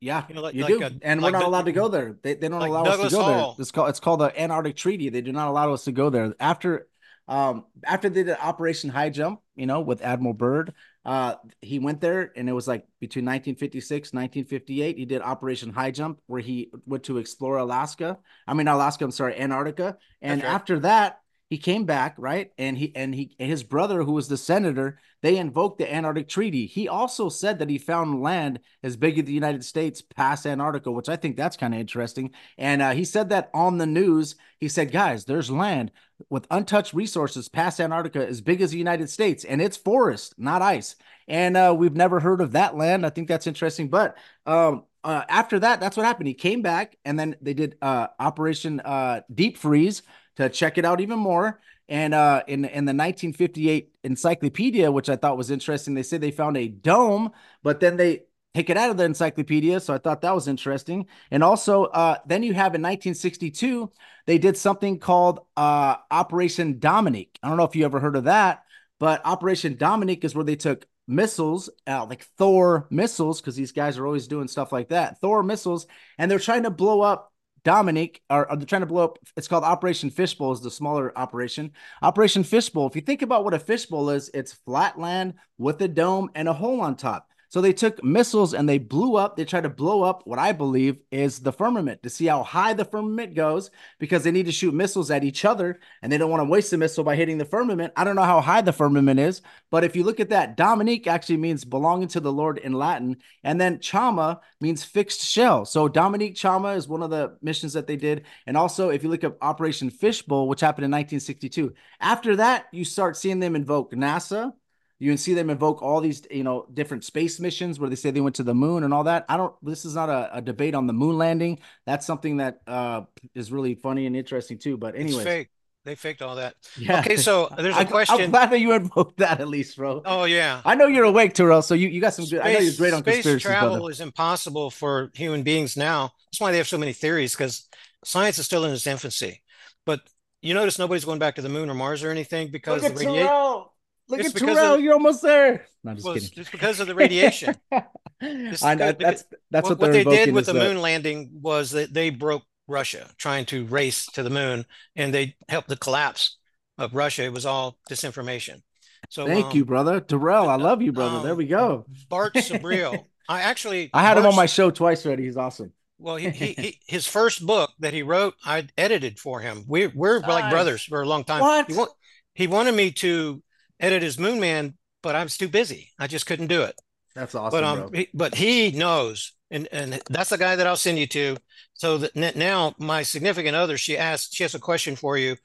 Yeah, you, know, like, you like do, a, and like we're not allowed to go there. They, they don't allow Douglas us to go Hall. there. It's called it's called the Antarctic Treaty. They do not allow us to go there after um after they did Operation High Jump. You know, with Admiral Byrd, uh, he went there, and it was like between 1956 1958. He did Operation High Jump, where he went to explore Alaska. I mean, Alaska. I'm sorry, Antarctica. And right. after that, he came back right? And he and he and his brother who was the senator they invoked the antarctic treaty. He also said that he found land as big as the united states past antarctica which i think that's kind of interesting. And uh, he said that on the news. He said guys there's land with untouched resources past antarctica as big as the united states and it's forest not ice. And uh, we've never heard of that land. I think that's interesting. But um, uh, after that, that's what happened. He came back, and then they did uh, Operation uh, Deep Freeze, to check it out even more. And uh, in in the 1958 encyclopedia, which I thought was interesting, they said they found a dome, but then they take it out of the encyclopedia. So I thought that was interesting. And also, uh, then you have in 1962, they did something called uh, Operation Dominique. I don't know if you ever heard of that, but Operation Dominique is where they took missiles, uh, like Thor missiles, because these guys are always doing stuff like that. Thor missiles, and they're trying to blow up Dominique are, are trying to blow up. It's called Operation Fishbowl, is the smaller operation. Operation Fishbowl. If you think about what a fishbowl is, it's flat land with a dome and a hole on top. So they took missiles and they blew up. They tried to blow up what I believe is the firmament to see how high the firmament goes because they need to shoot missiles at each other and they don't want to waste the missile by hitting the firmament. I don't know how high the firmament is, but if you look at that, Dominique actually means belonging to the Lord in Latin. And then Chama means fixed shell. So Dominique Chama is one of the missions that they did. And also, if you look at Operation Fishbowl, which happened in 1962, after that, you start seeing them invoke NASA you can see them invoke all these, you know, different space missions where they say they went to the moon and all that. I don't. This is not a, a debate on the moon landing. That's something that uh, is really funny and interesting too. But anyway, fake. They faked all that. Yeah. Okay, so there's a I, question. I'm glad that you invoked that at least, bro. Oh yeah. I know you're awake, Terral. So you, you got some good. I know you're great on space conspiracy. travel brother. is impossible for human beings now. That's why they have so many theories because science is still in its infancy. But you notice nobody's going back to the moon or Mars or anything because Look at the radiation. Terral. Look It's at Terral. of- You're almost there. No, I'm just Well, kidding. it's because of the radiation. This I is know good that's that's what, what, what they're they did with the that- moon landing was that they broke Russia trying to race to the moon, and they helped the collapse of Russia. It was all disinformation. So Thank um, you, brother. Terral, I love you, brother. there um, we go. Bart Sibrel. I actually I had him on my show twice already. He's awesome. Well, he, he, he his first book that he wrote, I edited for him. We we're like brothers for a long time. What? He, wa- he wanted me to edit his Moon Man, but I was too busy. I just couldn't do it. That's awesome, but um, bro. he, but he knows, and and that's the guy that I'll send you to. So that now my significant other, she asked, she has a question for you.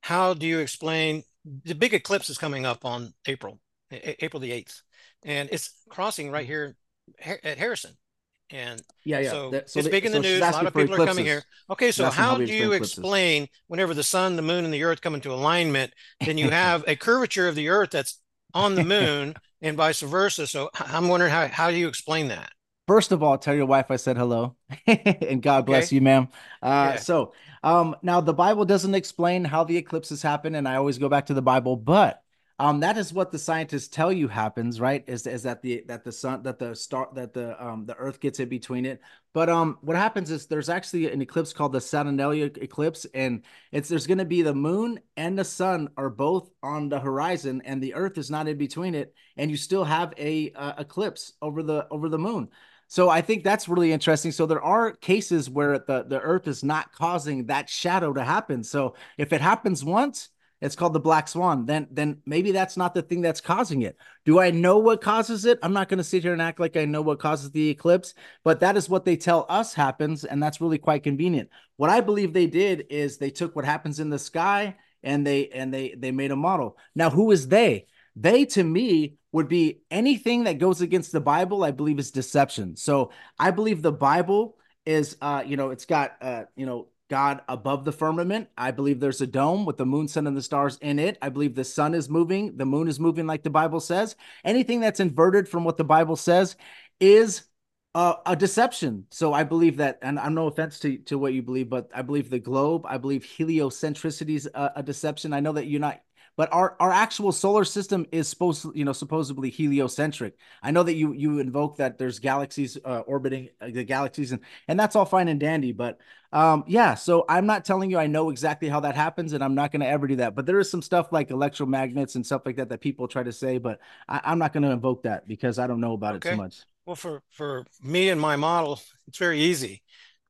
How do you explain the big eclipse is coming up on April, April the eighth, and it's crossing right here at Harrison, and Yeah, yeah. so, That- it's they- big in the so news. A lot of people are coming here. Okay, so how do explain you eclipses. explain whenever the sun, the moon, and the earth come into alignment, then you have a curvature of the earth that's on the moon and vice versa. So I'm wondering how, how do you explain that? First of all, tell your wife I said hello, and God bless you, ma'am. Uh, Yeah. So, um, now the Bible doesn't explain how the eclipses happen, and I always go back to the Bible, but um, that is what the scientists tell you happens, right? Is is that the that the sun that the star that the um the Earth gets in between it. But um, what happens is there's actually an eclipse called the Saturnalia eclipse, and it's there's going to be the moon and the sun are both on the horizon, and the Earth is not in between it, and you still have a uh, eclipse over the over the moon. So I think that's really interesting. So there are cases where the, the earth is not causing that shadow to happen. So if it happens once, it's called the black swan. Then then maybe that's not the thing that's causing it. Do I know what causes it? I'm not going to sit here and act like I know what causes the eclipse, but that is what they tell us happens and that's really quite convenient. What I believe they did is they took what happens in the sky and they and they they made a model. Now who is they? They to me would be anything that goes against the Bible, I believe is deception. So I believe the Bible is uh, you know, it's got uh, you know, God above the firmament. I believe there's a dome with the moon, sun, and the stars in it. I believe the sun is moving, the moon is moving like the Bible says. Anything that's inverted from what the Bible says is uh, a deception. So I believe that, and I'm no offense to, to what you believe, but I believe the globe, I believe heliocentricity is a, a deception. I know that you're not, but our, our actual solar system is supposed, to, you know, supposedly heliocentric. I know that you you invoke that there's galaxies uh, orbiting uh, the galaxies, and and that's all fine and dandy. But um, yeah, so I'm not telling you I know exactly how that happens, and I'm not going to ever do that. But there is some stuff like electromagnets and stuff like that that people try to say, but I, I'm not going to invoke that because I don't know about it too much. Well, for, for me and my model, it's very easy.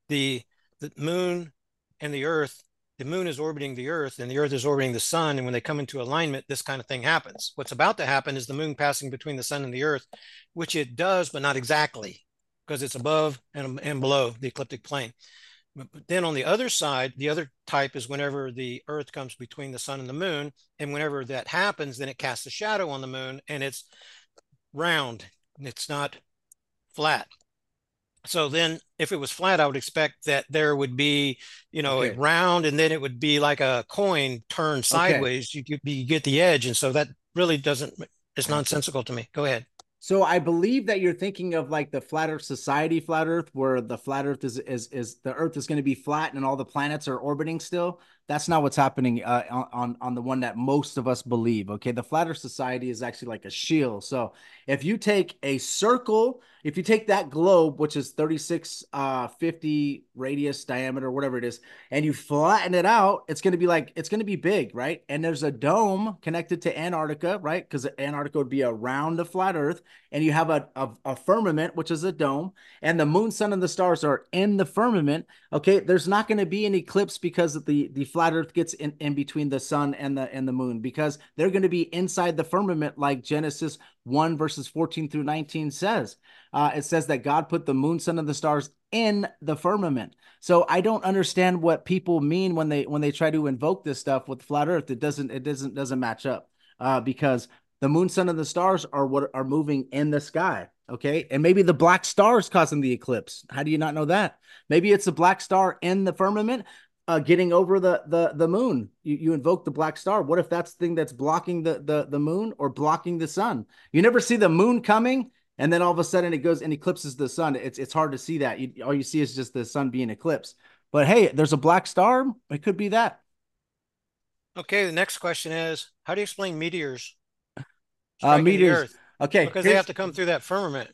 The, the moon and the earth, the moon is orbiting the earth and the earth is orbiting the sun. And when they come into alignment, this kind of thing happens. What's about to happen is the moon passing between the sun and the earth, which it does, but not exactly because it's above and, and below the ecliptic plane. But then on the other side, the other type is whenever the earth comes between the sun and the moon. And whenever that happens, then it casts a shadow on the moon and it's round. It's not flat. So then if it was flat, I would expect that there would be, you know, Okay. a round and then it would be like a coin turned sideways. You, get- you get the edge. And so that really doesn't, it's nonsensical to me. Go ahead. So I believe that you're thinking of like the flat Earth society, flat Earth, where the flat Earth is is is the Earth is going to be flat and all the planets are orbiting still. That's not what's happening uh, on- on on the one that most of us believe. Okay, the flat Earth society is actually like a shield. So if you take a circle, if you take that globe, which is 36 uh 50 radius diameter, whatever it is, and you flatten it out, it's going to be like it's going to be big, right? And there's a dome connected to Antarctica, right? Because Antarctica would be around the flat Earth, and you have a, a a firmament, which is a dome, and the moon, sun, and the stars are in the firmament. Okay, there's not going to be an eclipse because the the flat Earth gets in in between the sun and the and the moon because they're going to be inside the firmament, like Genesis one verses 14 through 19 says. Uh, it says that God put the moon, sun, and the stars in the firmament. So I don't understand what people mean when they when they try to invoke this stuff with flat Earth. It doesn't it doesn't doesn't match up uh, because the moon, sun, and the stars are what are moving in the sky. Okay, and maybe the black star is causing the eclipse. How do you not know that? Maybe it's a black star in the firmament. Uh, getting over the the the moon, you, you invoke the black star. What if that's the thing that's blocking the the the moon or blocking the sun? You never see the moon coming, and then all of a sudden it goes and eclipses the sun. It's it's hard to see that. You, all you see is just the sun being eclipsed. But hey, there's a black star. It could be that. Okay, the next question is how do you explain meteors Uh, meteors. Okay, Because they have to come through that firmament.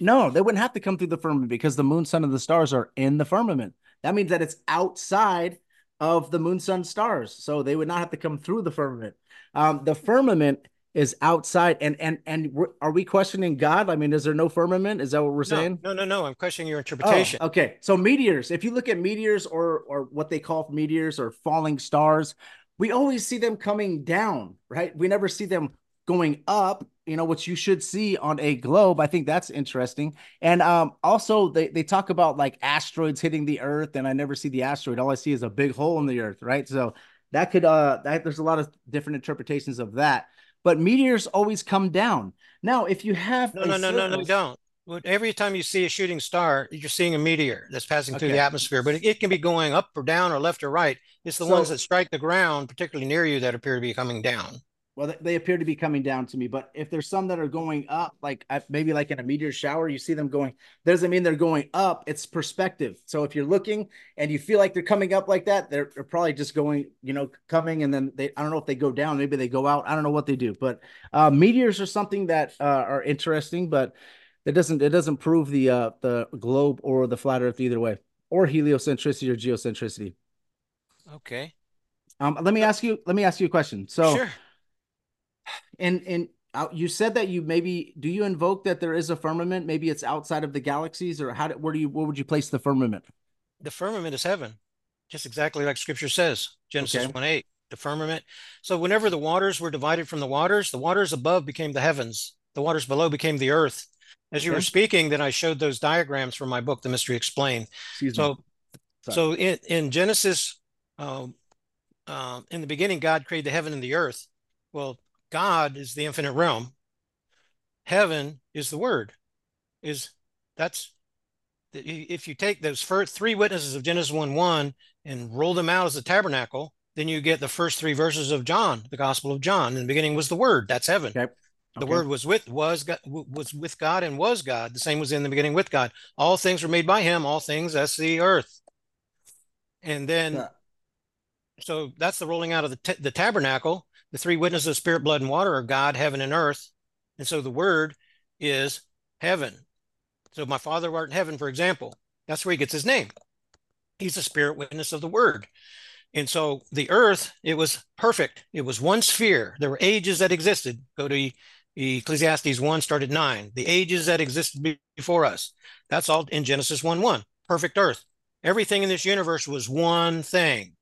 No, they wouldn't have to come through the firmament because the moon, sun, and the stars are in the firmament. That means that it's outside of the moon, sun, stars. So they would not have to come through the firmament. Um, the firmament is outside, and and and we're- are we questioning God? I mean, is there no firmament? Is that what we're No, saying? no, no, no. I'm questioning your Oh, interpretation. okay. So meteors, if you look at meteors or or what they call meteors or falling stars, we always see them coming down, right? We never see them going up, you know, which you should see on a globe. I think that's interesting. And um also they they talk about like asteroids hitting the earth and I never see the asteroid. All I see is a big hole in the earth, right? So that could uh that there's a lot of different interpretations of that. But meteors always come down. Now, if you have No, no, no, no, no, don't. Every time you see a shooting star, you're seeing a meteor that's passing through Okay. the atmosphere, but it, it can be going up or down or left or right. It's the So- ones that strike the ground, particularly near you, that appear to be coming down. Well, they- they appear to be coming down to me, but if there's some that are going up, like I- maybe like in a meteor shower, you see them going, doesn't mean they're going up. It's perspective. So if you're looking and you feel like they're coming up like that, they're, they're probably just going, you know, coming and then they, I don't know if they go down, maybe they go out. I don't know what they do, but uh, meteors are something that uh, are interesting, but it doesn't, it doesn't prove the, uh, the globe or the flat earth either way, or heliocentricity or geocentricity. Okay. Um, let me ask you, let me ask you a question. So, Sure. And and uh, you said that you maybe do you invoke that there is a firmament? Maybe it's outside of the galaxies, or how? Do, where do you? Where would you place the firmament? The firmament is heaven, just exactly like scripture says. Genesis Okay. 1 8, the firmament. So whenever the waters were divided from the waters, the waters above became the heavens, the waters below became the earth. As you were speaking, then I showed those diagrams from my book, The Mystery Explained. Excuse. So, Sorry. so in, in Genesis, um, um, in the beginning, God created the heaven and the earth. Well, God is the infinite realm. Heaven is the word. Is that's if you take those first three witnesses of Genesis 1 1 and roll them out as a tabernacle, then you get the first three verses of John, the Gospel of John. In the beginning was the Word. That's heaven. Okay. The Okay. Word was with was God, was with God and was God. The same was in the beginning with God. All things were made by Him. All things that's the earth. And then, Yeah. so that's the rolling out of the ta- the tabernacle. The three witnesses of spirit, blood, and water are God, heaven, and earth. And so the Word is heaven. So my Father art in heaven, for example, that's where he gets his name. He's the spirit witness of the word. And so the earth, it was perfect. It was one sphere. There were ages that existed. Go to Ecclesiastes 1, started 9. The ages that existed before us. That's all in Genesis 1 1. Perfect earth. Everything in this universe was one thing.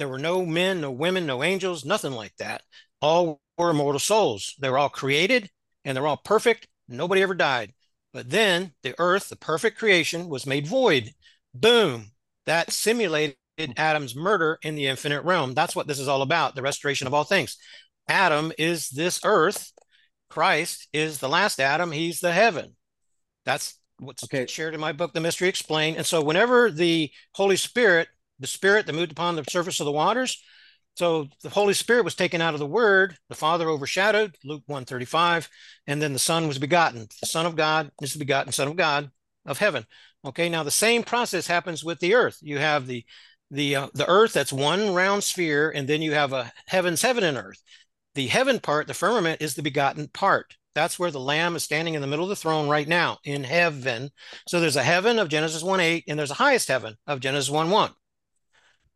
There were no men, no women, no angels, nothing like that. All were immortal souls. They were all created and they're all perfect. Nobody ever died. But then the earth, the perfect creation, was made void. Boom. That simulated Adam's murder in the infinite realm. That's what this is all about the restoration of all things. Adam is this earth. Christ is the last Adam. He's the heaven. That's what's Okay. shared in my book, The Mystery Explained. And so, whenever the Holy Spirit, the Spirit that moved upon the surface of the waters, so the Holy Spirit was taken out of the Word. The Father overshadowed Luke 135, and then the Son was begotten. The Son of God is the begotten Son of God of heaven. Okay, now the same process happens with the earth. You have the the uh, the earth that's one round sphere, and then you have a heavens, heaven, and earth. The heaven part, the firmament, is the begotten part. That's where the Lamb is standing in the middle of the throne right now in heaven. So there's a heaven of Genesis 1 8, and there's a highest heaven of Genesis 1 1.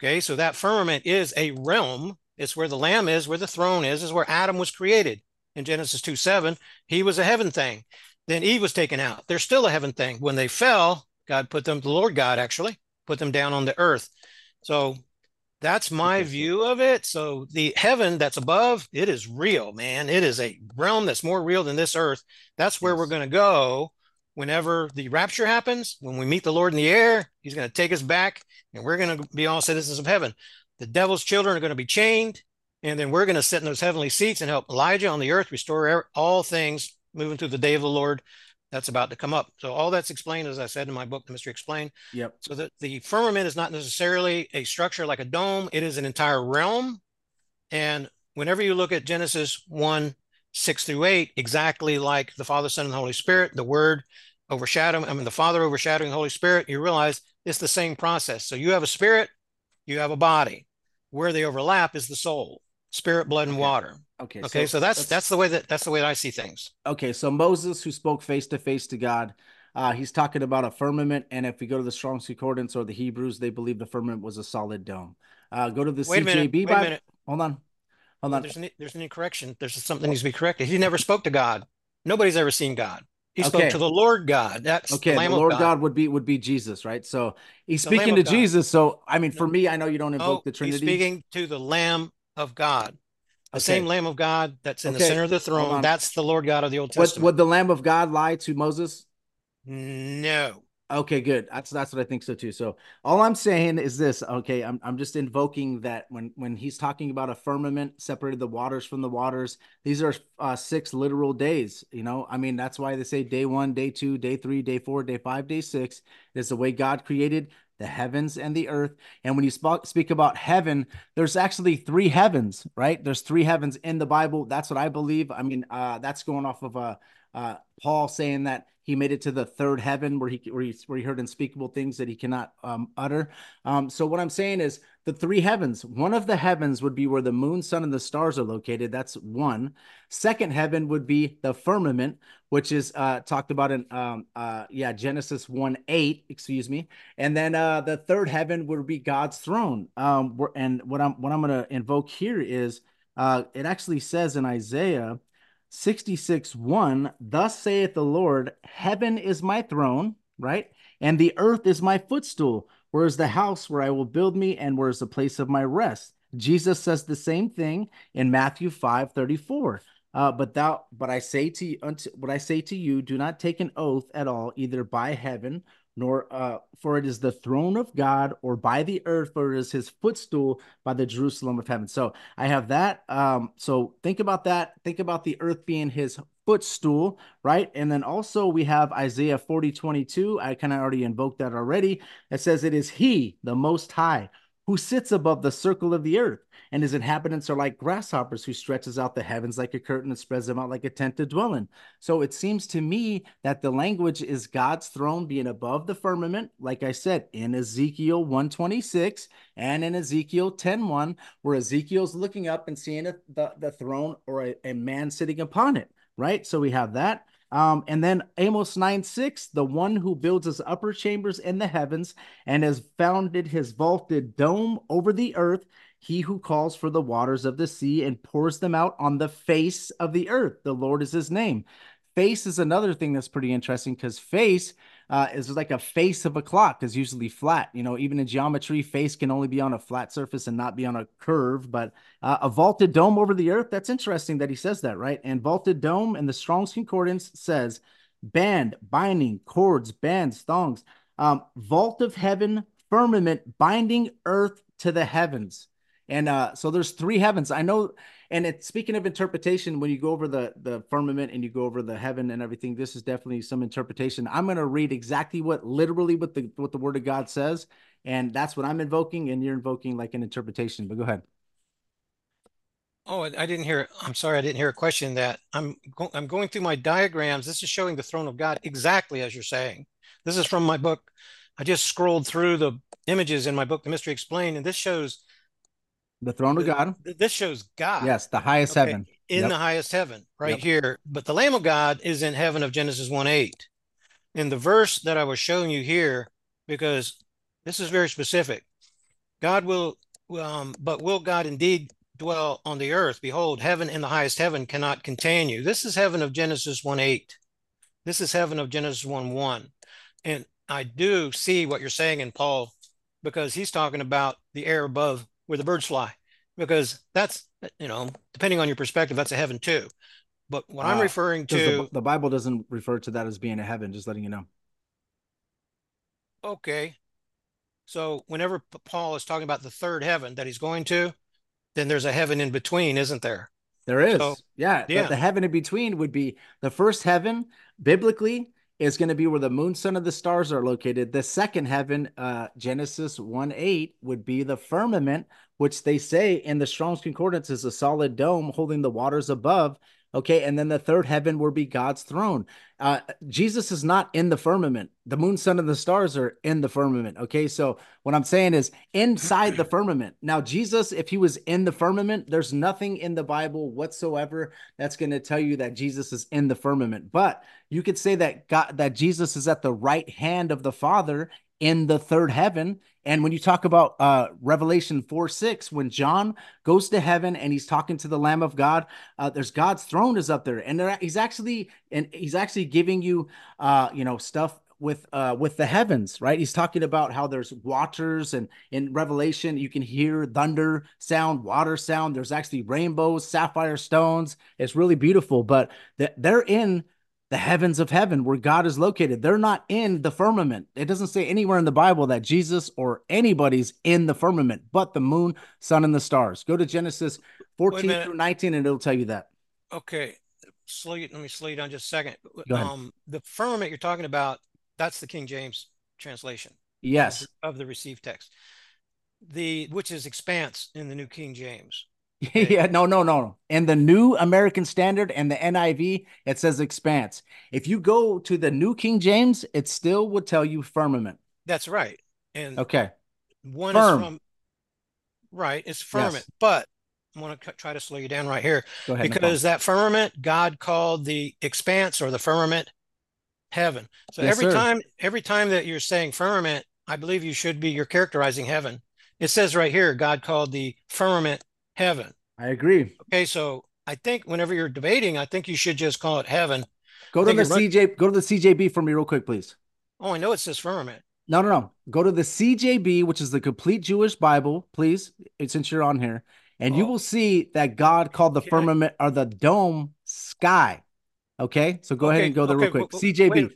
Okay, so that firmament is a realm. It's where the Lamb is, where the throne is, is where Adam was created in Genesis 2 7. He was a heaven thing. Then Eve was taken out. They're still a heaven thing. When they fell, God put them, the Lord God actually put them down on the earth. So that's my view of it. So the heaven that's above, it is real, man. It is a realm that's more real than this earth. That's where we're going to go whenever the rapture happens. When we meet the Lord in the air, he's going to take us back and we're going to be all citizens of heaven. The devil's children are going to be chained, and then we're going to sit in those heavenly seats and help Elijah on the earth restore all things moving through the day of the Lord that's about to come up. So all that's explained, as I said in my book, The Mystery Explained. Yep. So the, the firmament is not necessarily a structure like a dome, it is an entire realm. And whenever you look at Genesis 1 6 through 8, exactly like the Father, Son, and the Holy Spirit, the Word overshadowing, I mean, the Father overshadowing the Holy Spirit, you realize it's the same process. So you have a spirit, you have a body. where they overlap is the soul, spirit, blood, and Okay. water. Okay. Okay, so, that's let's- that's the way that that's the way that I see things. okay. So Moses, who spoke face to face to God, uh, he's talking about a firmament. And if we go to the Strong's Concordance or the Hebrews, they believe the firmament was a solid dome. Uh, go to the Wait a minute. CJB Wait a minute. Hold on. Hold on. There's an, there's an incorrection. There's something needs to be corrected. He never spoke to God. Nobody's ever seen God. He spoke Okay. to the Lord God. That's Okay, the the Lord God. God. would be would be Jesus, right? So he's The speaking to God. Jesus. So I mean, for me, I know you don't invoke oh, the he's Trinity. speaking to the Lamb of God. The Okay. same Lamb of God that's in the center of the throne. That's the Lord God of the Old Would, Testament. would the Lamb of God lie to Moses? No. Okay, good. That's that's what I think so too. So all I'm saying is this. Okay, I'm I'm just invoking that when when he's talking about a firmament separated the waters from the waters. These are uh, six literal days. You know, I mean that's why they say day one, day two, day three, day four, day five, day six. Is the way God created the heavens and the earth. And when you sp- speak about heaven, there's actually three heavens, right? There's three heavens in the Bible. That's what I believe. I mean, uh, that's going off of uh, uh, Paul saying that he made it to the third heaven where he where he, where he heard unspeakable things that he cannot um, utter. Um, so what I'm saying is the three heavens. One of the heavens would be where the moon, sun, and the stars are located. That's one. Second heaven would be the firmament, which is uh, talked about in um, uh, yeah Genesis one eight. Excuse me. And then uh, the third heaven would be God's throne. Um, and what I'm what I'm going to invoke here is uh, it actually says in Isaiah 66 1 thus saith the lord heaven is my throne right? And the earth is my footstool. Where is the house where i will build me and where is the place of my rest? Jesus says the same thing in matthew 5 34 uh, but thou but i say to you unto what i say to you do not take an oath at all either by heaven nor uh, for it is the throne of God, or by the earth, for it is his footstool by the Jerusalem of heaven. So I have that. Um, so think about that. Think about the earth being his footstool, right? And then also we have Isaiah 40, 22. I kind of already invoked that already. It says, It is he, the most high, who sits above the circle of the earth, and his inhabitants are like grasshoppers, who stretches out the heavens like a curtain and spreads them out like a tent to dwell in. So it seems to me that the language is God's throne being above the firmament, like I said, in Ezekiel 126 and in Ezekiel 10:1, where Ezekiel's looking up and seeing a, the, the throne or a, a man sitting upon it, right? So we have that. Um, and then Amos 9 6, the one who builds his upper chambers in the heavens and has founded his vaulted dome over the earth, he who calls for the waters of the sea and pours them out on the face of the earth. The Lord is his name. Face is another thing that's pretty interesting because face uh, is like a face of a clock is usually flat. You know, even in geometry, face can only be on a flat surface and not be on a curve. But uh, a vaulted dome over the earth, that's interesting that he says that, right? And vaulted dome and the Strong's Concordance says band, binding, cords, bands, thongs, um, vault of heaven, firmament, binding earth to the heavens. And uh, so there's three heavens. I know, and it's speaking of interpretation, when you go over the the firmament and you go over the heaven and everything, this is definitely some interpretation. I'm going to read exactly what literally what the what the Word of God says, and that's what I'm invoking, and you're invoking like an interpretation. But go ahead. Oh, I didn't hear. I'm sorry, I didn't hear a question. That I'm go, I'm going through my diagrams. This is showing the throne of God exactly as you're saying. This is from my book. I just scrolled through the images in my book, The Mystery Explained, and this shows The throne of God. this shows God. Yes, the highest Okay, heaven. in Yep. the highest heaven, right Yep. here. But the Lamb of God is in heaven of Genesis 1 8. In the verse that I was showing you here, because this is very specific. God will, um, but will God indeed dwell on the earth? Behold, heaven in the highest heaven cannot contain you. This is heaven of Genesis 1 8. This is heaven of Genesis 1 1. And I do see what you're saying in Paul because he's talking about the air above where the birds fly, because that's, you know, depending on your perspective, that's a heaven too. But what I'm Uh, referring to, the, the Bible doesn't refer to that as being a heaven. Just letting you know. okay. So whenever Paul is talking about the third heaven that he's going to, then there's a heaven in between, isn't there? There is. So, yeah. yeah. The, the heaven in between would be the first heaven, biblically, is going to be where the moon, sun, and the stars are located. The second heaven, uh, Genesis 1 8, would be the firmament, which they say in the Strong's Concordance is a solid dome holding the waters above. Okay. And then the third heaven will be God's throne. Uh, Jesus is not in the firmament. The moon, sun, and the stars are in the firmament. Okay. So what I'm saying is inside the firmament. Now, Jesus, if he was in the firmament, there's nothing in the Bible whatsoever that's going to tell you that Jesus is in the firmament. But you could say that God, that Jesus is at the right hand of the Father in the third heaven. And when you talk about uh, Revelation 4 6, when John goes to heaven and he's talking to the Lamb of God, uh, there's God's throne is up there. And there, he's actually and he's actually giving you uh, you know, stuff with uh with the heavens right he's talking about how there's waters and in revelation you can hear thunder sound water sound there's actually rainbows sapphire stones it's really beautiful but they're in the heavens of heaven where God is located. They're not in the firmament. It doesn't say anywhere in the Bible that Jesus or anybody's in the firmament, but the moon, sun, and the stars. Go to Genesis 14 through 19 and it'll tell you that. Okay. Slow you, let me slow you down just a second. Um, the firmament you're talking about, that's the King James translation. Yes. Of the, of the received text. The which is expanse in the New King James. yeah, no, no, no. In the New American Standard and the NIV, it says expanse. If you go to the New King James, it still would tell you firmament. That's right. And okay, one Firm. is from right. It's firmament, yes. but I want to try to slow you down right here ahead, because no that firmament, God called the expanse or the firmament heaven. So yes, every sir. time, every time that you're saying firmament, I believe you should be you're characterizing heaven. It says right here, God called the firmament heaven. I agree. Okay, so I think whenever you're debating, I think you should just call it heaven. Go to the CJ. Go to the CJB for me real quick, please. Oh, I know it says firmament. No, no, no. Go to the CJB, which is the complete Jewish Bible, please. Since you're on here, and oh. you will see that God called the okay. firmament or the dome sky. Okay, so go okay. ahead and go there okay. real quick. CJB.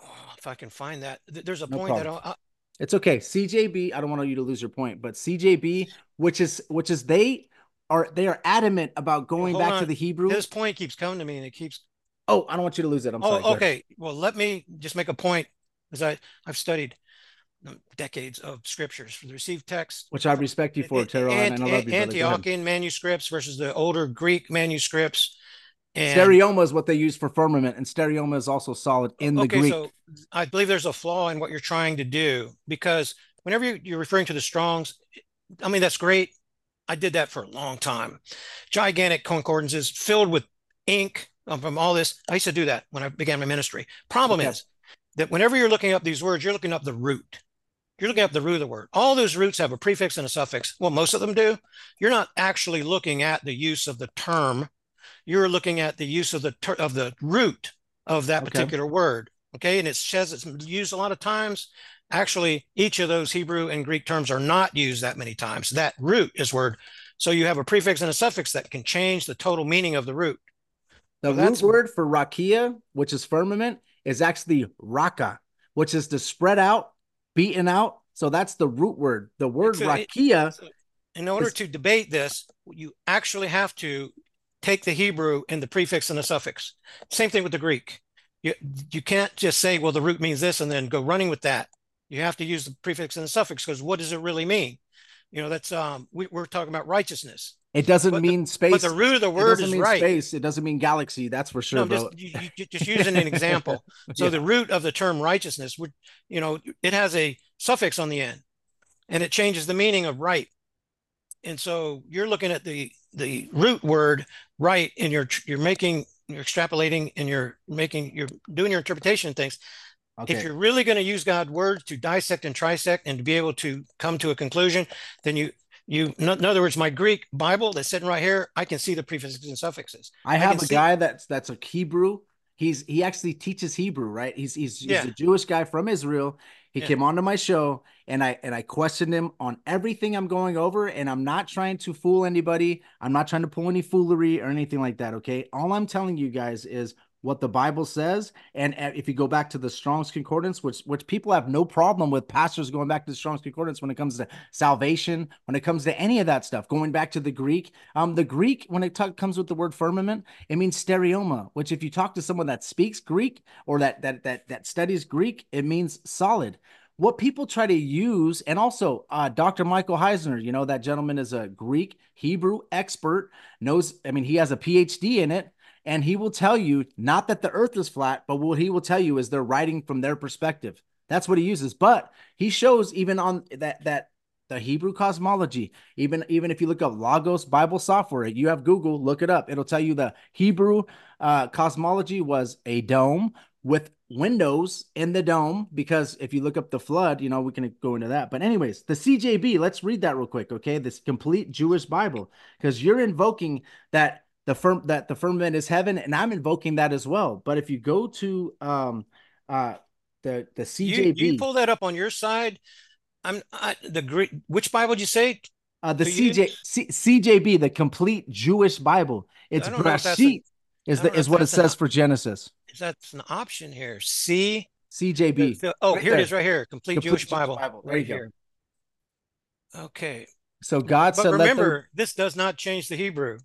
Oh, if I can find that, there's a no point problem. that I'll, it's okay. CJB, I don't want you to lose your point, but CJB, which is which is they are they are adamant about going back on. to the Hebrew. This point keeps coming to me and it keeps Oh, I don't want you to lose it. I'm oh, sorry. Okay. Well, let me just make a point as I I've studied decades of scriptures for the received text, which I respect you for, Terral, and, and I love you. Antiochian manuscripts versus the older Greek manuscripts. And, stereoma is what they use for firmament, and stereoma is also solid in the okay, Greek. So I believe there's a flaw in what you're trying to do because whenever you're referring to the Strongs, I mean that's great. I did that for a long time. Gigantic concordances filled with ink um, from all this. I used to do that when I began my ministry. Problem okay. is that whenever you're looking up these words, you're looking up the root. You're looking up the root of the word. All those roots have a prefix and a suffix. Well, most of them do. You're not actually looking at the use of the term you're looking at the use of the ter- of the root of that particular word. Okay, and it says it's used a lot of times. Actually, each of those Hebrew and Greek terms are not used that many times. That root is word. So you have a prefix and a suffix that can change the total meaning of the root. The so root word for rakia, which is firmament, is actually raka, which is to spread out, beaten out. So that's the root word. The word so rakia. It, so in order is, to debate this, you actually have to take the Hebrew and the prefix and the suffix. Same thing with the Greek. You, you can't just say, well, the root means this and then go running with that. You have to use the prefix and the suffix because what does it really mean? You know, that's um we, are talking about righteousness. It doesn't but mean the, space. But the root of the word is right. Space. It doesn't mean galaxy. That's for sure. No, just, you, you, just using an example. So yeah. the root of the term righteousness would, you know, it has a suffix on the end, and it changes the meaning of right. And so you're looking at the the root word right and you're you're making you're extrapolating and you're making you're doing your interpretation of things okay. if you're really going to use god's words to dissect and trisect and to be able to come to a conclusion then you you in other words my greek bible that's sitting right here i can see the prefixes and suffixes i have I a see- guy that's that's a hebrew he's he actually teaches hebrew right he's he's, he's yeah. a jewish guy from israel he yeah. came onto my show and I and I questioned him on everything I'm going over and I'm not trying to fool anybody. I'm not trying to pull any foolery or anything like that, okay? All I'm telling you guys is what the Bible says. And if you go back to the Strong's Concordance, which which people have no problem with pastors going back to the Strong's Concordance when it comes to salvation, when it comes to any of that stuff, going back to the Greek. Um, the Greek, when it comes with the word firmament, it means stereoma, which if you talk to someone that speaks Greek or that that that that studies Greek, it means solid what people try to use, and also uh, Dr. Michael Heiser, you know, that gentleman is a Greek Hebrew expert, knows, I mean, he has a PhD in it, and he will tell you not that the earth is flat, but what he will tell you is they're writing from their perspective. That's what he uses. But he shows even on that that the Hebrew cosmology, even even if you look up Logos Bible software, you have Google, look it up. It'll tell you the Hebrew uh, cosmology was a dome with windows in the dome because if you look up the flood, you know, we can go into that. But anyways, the CJB, let's read that real quick, okay? This complete Jewish Bible because you're invoking that the firm that the firmament is heaven and I'm invoking that as well. But if you go to um uh the the CJB you, you pull that up on your side. I'm I, the Greek which Bible did you say? Uh, the CJ C, CJB, the complete Jewish Bible. It's Brashit is the is what it says an, for Genesis. That's an option here. C CJB. oh, right here there. it is, right here. Complete, complete Jewish, Jewish Bible. Bible. There right you here. go. Okay. So God but said, remember, this does not change the Hebrew.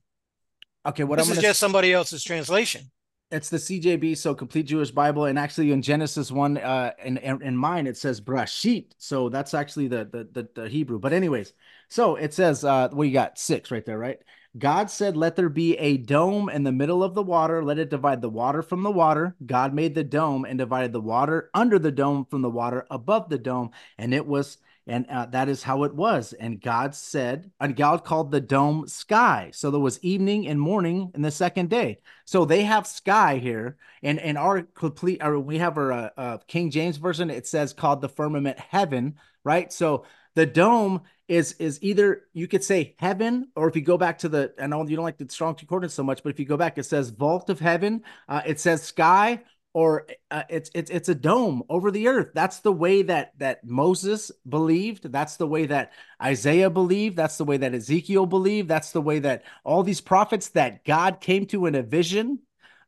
Okay, what this I'm is just somebody else's translation. It's the CJB, so Complete Jewish Bible, and actually in Genesis one, uh, in in mine it says Brashit, so that's actually the, the the the Hebrew. But anyways, so it says, uh, well, you got six right there, right? God said, Let there be a dome in the middle of the water. Let it divide the water from the water. God made the dome and divided the water under the dome from the water above the dome. And it was, and uh, that is how it was. And God said, and God called the dome sky. So there was evening and morning in the second day. So they have sky here. And in our complete, or we have our uh, uh, King James version, it says called the firmament heaven, right? So the dome is is either you could say heaven or if you go back to the I know you don't like the strong concordance so much, but if you go back, it says vault of heaven. Uh, it says sky or uh, it's it's it's a dome over the earth. That's the way that that Moses believed. That's the way that Isaiah believed. That's the way that Ezekiel believed. That's the way that all these prophets that God came to in a vision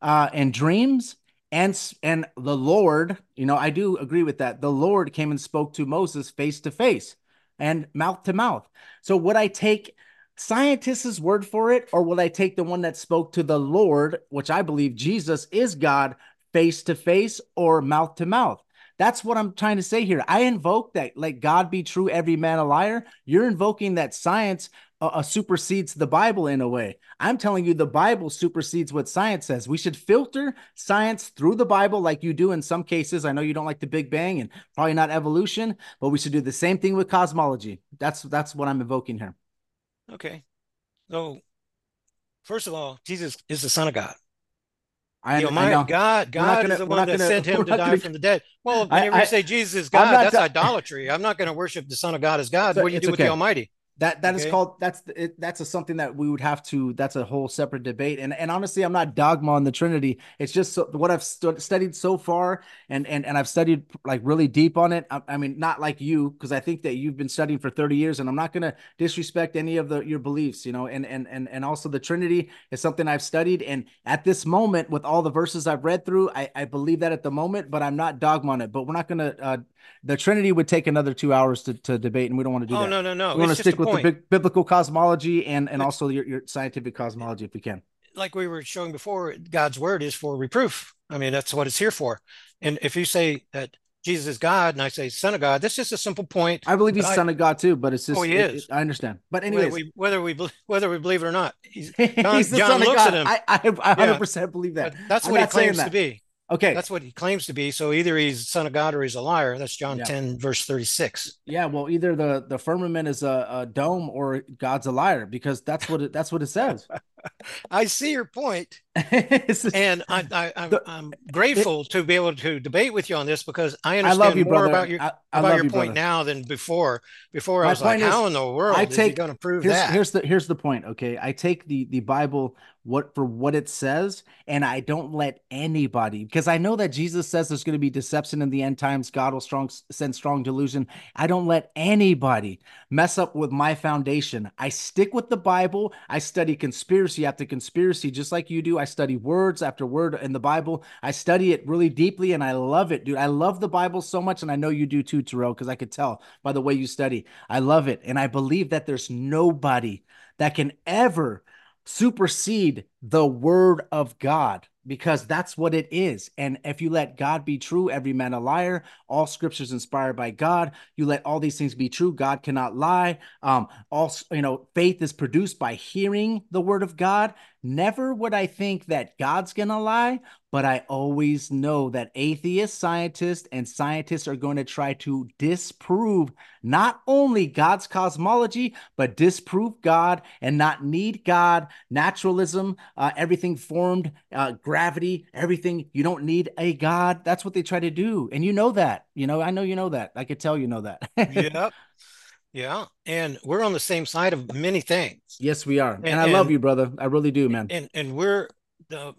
uh, and dreams and and the Lord. You know, I do agree with that. The Lord came and spoke to Moses face to face and mouth to mouth. So would I take scientists' word for it, or will I take the one that spoke to the Lord, which I believe Jesus is God, face to face or mouth to mouth? That's what I'm trying to say here. I invoke that, let God be true, every man a liar. You're invoking that science uh, uh, supersedes the Bible in a way. I'm telling you, the Bible supersedes what science says. We should filter science through the Bible like you do in some cases. I know you don't like the Big Bang and probably not evolution, but we should do the same thing with cosmology. That's that's what I'm invoking here. Okay. So, first of all, Jesus is the Son of God. I, you know, my, I know. God, God gonna, is the one that gonna, sent him to die gonna, from the dead. Well, whenever I, you say Jesus is God, that's idolatry. I'm not going to worship the Son of God as God. So what do you do with okay. the Almighty? That that okay. is called that's it, that's a, something that we would have to that's a whole separate debate. And and honestly I'm not dogma on the Trinity. It's just so, what I've stu- studied so far and and and I've studied like really deep on it. I, I mean not like you because I think that you've been studying for 30 years and I'm not going to disrespect any of the your beliefs you know and and and and also the Trinity is something I've studied. And at this moment with all the verses I've read through I I believe that at the moment but I'm not dogma on it. But we're not going to uh, the Trinity would take another two hours to, to debate, and we don't want to do oh, that. no, no, no. We want to stick with point. the big, biblical cosmology and and also your, your scientific cosmology if we can. Like we were showing before, God's word is for reproof. I mean, that's what it's here for. And if you say that Jesus is God, and I say Son of God. That's just a simple point. I believe he's I, Son of God too, but it's just. Oh, he is. It, I understand, but anyways, whether we whether we whether we believe it or not, he's, John, he's the John Son looks of God. at him. I I, 100 percent believe that. But that's I'm what he claims to be. Okay. That's what he claims to be. So either he's son of God or he's a liar. That's John yeah. 10, verse 36. Yeah, well, either the the firmament is a, a dome or God's a liar, because that's what it that's what it says. I see your point. and I, I, I'm, grateful it, to be able to debate with you on this because I understand I you, more brother. about your I, about your you, point brother. now than before. Before My I was like, is, how in the world I take, is he going to prove here's, that? Here's the here's the point. Okay, I take the the Bible what for what it says, and I don't let anybody because I know that Jesus says there's going to be deception in the end times. God will strong send strong delusion. I don't let anybody mess up with my foundation. I stick with the Bible. I study conspiracy after conspiracy, just like you do. I study words after word in the Bible. I study it really deeply, and I love it, dude. I love the Bible so much, and I know you do too, Terral, because I could tell by the way you study. I love it, and I believe that there's nobody that can ever supersede the word of God. because that's what it is. And if you let God be true, every man a liar, all scriptures inspired by God, you let all these things be true. God cannot lie. Um, also, you know, faith is produced by hearing the word of God. Never would I think that God's gonna lie, but I always know that atheist scientists and scientists are going to try to disprove not only God's cosmology, but disprove God and not need God, naturalism, uh, everything formed, uh, gravity, everything. You don't need a God. That's what they try to do. And you know that. You know, I know you know that. I could tell you know that. yep. Yeah. And we're on the same side of many things. Yes, we are. And, and I and, love you, brother. I really do, man. And and we're the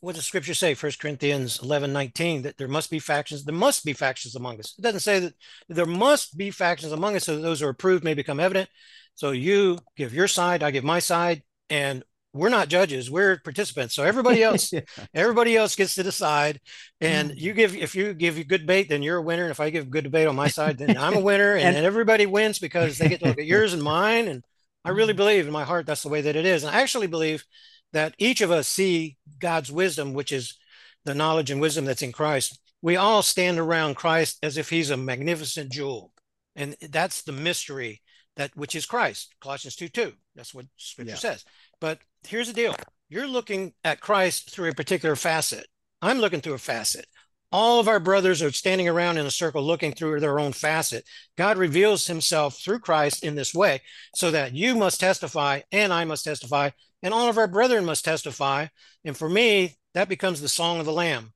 what does scripture say first corinthians 11 19 that there must be factions there must be factions among us it doesn't say that there must be factions among us so those who are approved may become evident so you give your side i give my side and we're not judges we're participants so everybody else yeah. everybody else gets to decide and mm. you give if you give you good bait then you're a winner and if i give good debate on my side then i'm a winner and, and everybody wins because they get to look at yours and mine and i really mm. believe in my heart that's the way that it is and i actually believe that each of us see God's wisdom, which is the knowledge and wisdom that's in Christ. We all stand around Christ as if he's a magnificent jewel. And that's the mystery that which is Christ. Colossians 2 2. That's what scripture yeah. says. But here's the deal. You're looking at Christ through a particular facet. I'm looking through a facet. All of our brothers are standing around in a circle looking through their own facet. God reveals himself through Christ in this way so that you must testify and I must testify and all of our brethren must testify. And for me, that becomes the song of the Lamb.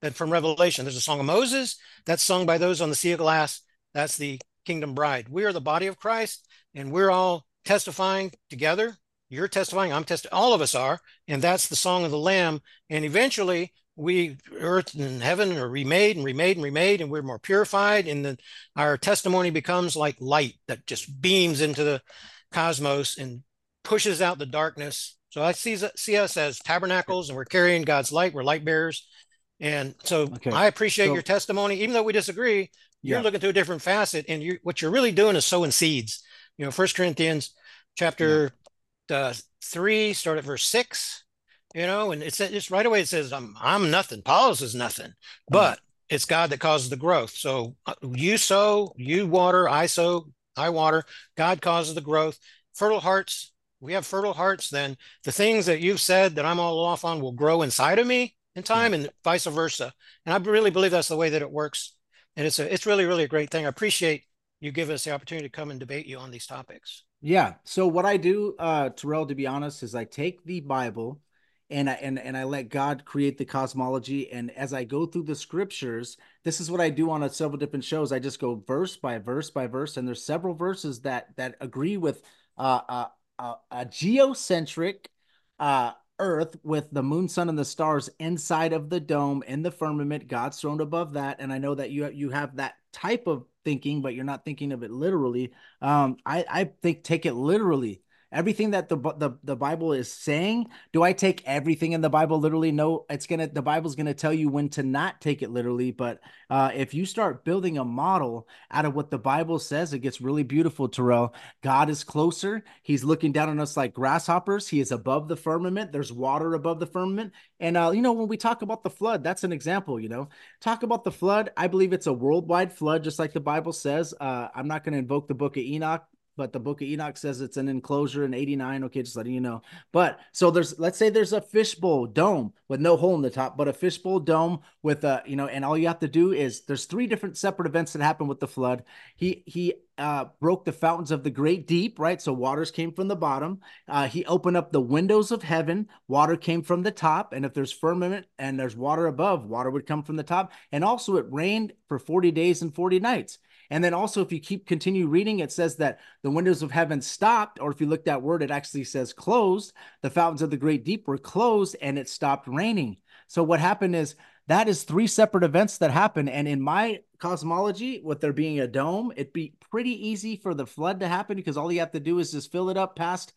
That from Revelation, there's a song of Moses that's sung by those on the sea of glass. That's the kingdom bride. We are the body of Christ, and we're all testifying together. You're testifying, I'm testifying, all of us are. And that's the song of the Lamb. And eventually, we earth and heaven are remade and remade and remade and we're more purified and then our testimony becomes like light that just beams into the cosmos and pushes out the darkness. So I see, see us as tabernacles and we're carrying God's light. We're light bearers. And so okay. I appreciate so, your testimony. Even though we disagree, you're yeah. looking to a different facet. And you what you're really doing is sowing seeds. You know, First Corinthians chapter. Uh, three, start at verse six, you know, and it's just right away it says, I'm I'm nothing. Apollos is nothing, mm-hmm. but it's God that causes the growth. So uh, you sow, you water, I sow, I water, God causes the growth. Fertile hearts we have fertile hearts, then the things that you've said that I'm all off on will grow inside of me in time and vice versa. And I really believe that's the way that it works. And it's a, it's really, really a great thing. I appreciate you giving us the opportunity to come and debate you on these topics. Yeah. So what I do, uh, Terral, to be honest, is I take the Bible and I, and and I let God create the cosmology. And as I go through the scriptures, this is what I do on a several different shows. I just go verse by verse by verse, and there's several verses that that agree with uh, uh a, a geocentric uh, Earth with the moon, sun, and the stars inside of the dome in the firmament, God's throne above that. And I know that you you have that type of thinking, but you're not thinking of it literally. Um, I I think take it literally everything that the, the the bible is saying do i take everything in the bible literally? No it's gonna the bible's gonna tell you when to not take it literally but uh, if you start building a model out of what the bible says it gets really beautiful terral. God is closer. He's looking down on us like grasshoppers. He is above the firmament. There's water above the firmament. And uh, you know when we talk about the flood that's an example you know. Talk about the flood. I believe it's a worldwide flood just like the bible says. Uh, i'm not going to invoke the book of enoch but the book of Enoch says it's an enclosure in 89. Okay, just letting you know. But so there's let's say there's a fishbowl dome with no hole in the top, but a fishbowl dome with a, you know, and all you have to do is there's three different separate events that happen with the flood. He he uh, broke the fountains of the great deep, right? So waters came from the bottom. Uh, he opened up the windows of heaven. Water came from the top. And if there's firmament and there's water above, water would come from the top. And also it rained for 40 days and 40 nights. And then also, if you keep continue reading, it says that the windows of heaven stopped, or if you look that word, it actually says closed. The fountains of the great deep were closed and it stopped raining. So what happened is that is three separate events that happen. And in my cosmology, with there being a dome, it'd be pretty easy for the flood to happen because all you have to do is just fill it up past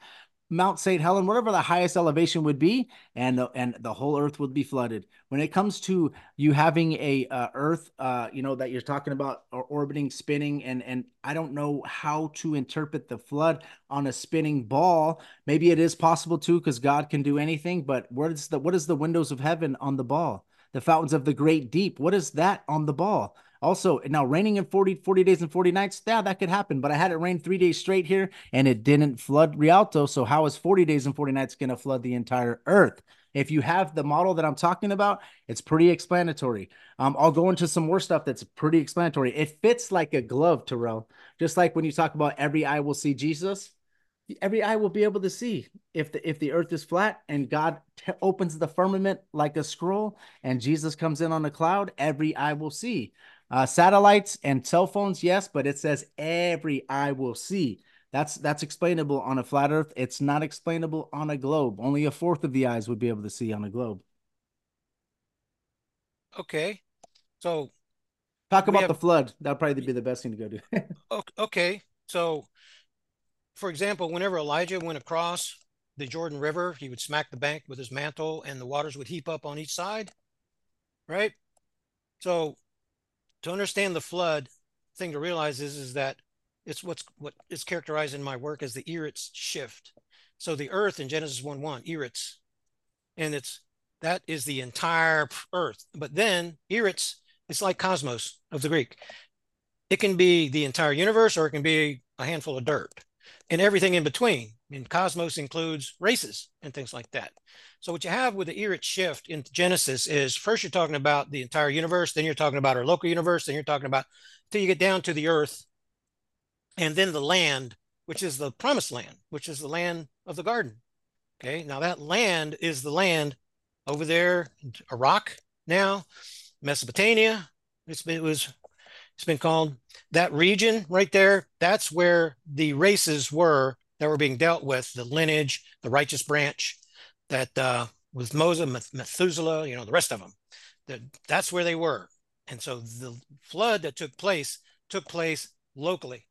Mount St. Helen, whatever the highest elevation would be, and the, and the whole earth would be flooded. When it comes to you having a uh, earth, uh, you know that you're talking about or orbiting, spinning, and and I don't know how to interpret the flood on a spinning ball. Maybe it is possible too, because God can do anything. But what is the what is the windows of heaven on the ball? The fountains of the great deep. What is that on the ball? Also, now raining in 40, 40 days and 40 nights, yeah, that could happen. But I had it rain three days straight here and it didn't flood Rialto. So how is 40 days and 40 nights going to flood the entire earth? If you have the model that I'm talking about, it's pretty explanatory. Um, I'll go into some more stuff that's pretty explanatory. It fits like a glove, Terral. Just like when you talk about every eye will see Jesus, every eye will be able to see if the if the earth is flat and God t- opens the firmament like a scroll and Jesus comes in on a cloud, every eye will see. Uh, satellites and cell phones, yes, but it says every eye will see. That's that's explainable on a flat Earth. It's not explainable on a globe. Only a fourth of the eyes would be able to see on a globe. Okay, so talk about have, the flood. That'd probably be the best thing to go do. okay, so for example, whenever Elijah went across the Jordan River, he would smack the bank with his mantle, and the waters would heap up on each side. Right. So to understand the flood, thing to realize is is that it's what's what is characterized in my work as the Eretz shift. So the earth in Genesis 1 1, Eretz, and it's that is the entire earth. But then Eretz, it's like cosmos of the Greek. It can be the entire universe or it can be a handful of dirt and everything in between. And cosmos includes races and things like that. So what you have with the Eretz shift in Genesis is first you're talking about the entire universe, then you're talking about our local universe, then you're talking about until you get down to the earth, and then the land, which is the promised land, which is the land of the garden. Okay, now that land is the land over there, Iraq now, Mesopotamia. It's it was it's been called that region right there. That's where the races were that were being dealt with, the lineage, the righteous branch, that uh, with Moses, Methuselah, you know, the rest of them. That that's where they were. And so the flood that took place took place locally.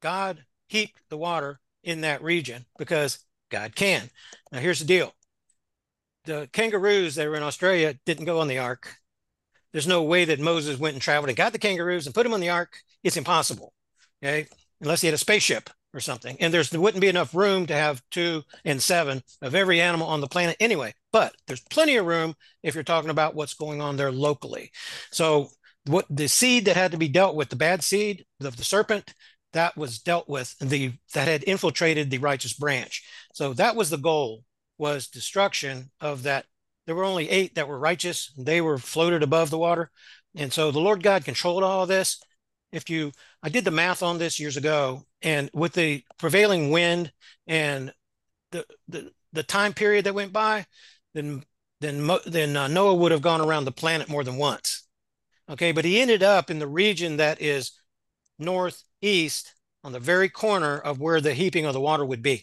God heaped the water in that region because God can. Now here's the deal. The kangaroos that were in Australia didn't go on the ark. There's no way that Moses went and traveled and got the kangaroos and put them on the ark. It's impossible. Okay. Unless he had a spaceship or something. And there's there wouldn't be enough room to have two and seven of every animal on the planet anyway. But there's plenty of room if you're talking about what's going on there locally. So what the seed that had to be dealt with, the bad seed of the serpent, that was dealt with the that had infiltrated the righteous branch. So that was the goal was destruction of that. There were only eight that were righteous. They were floated above the water. And so the Lord God controlled all this if you i did the math on this years ago and with the prevailing wind and the the, the time period that went by then then then uh, noah would have gone around the planet more than once okay but he ended up in the region that is northeast on the very corner of where the heaping of the water would be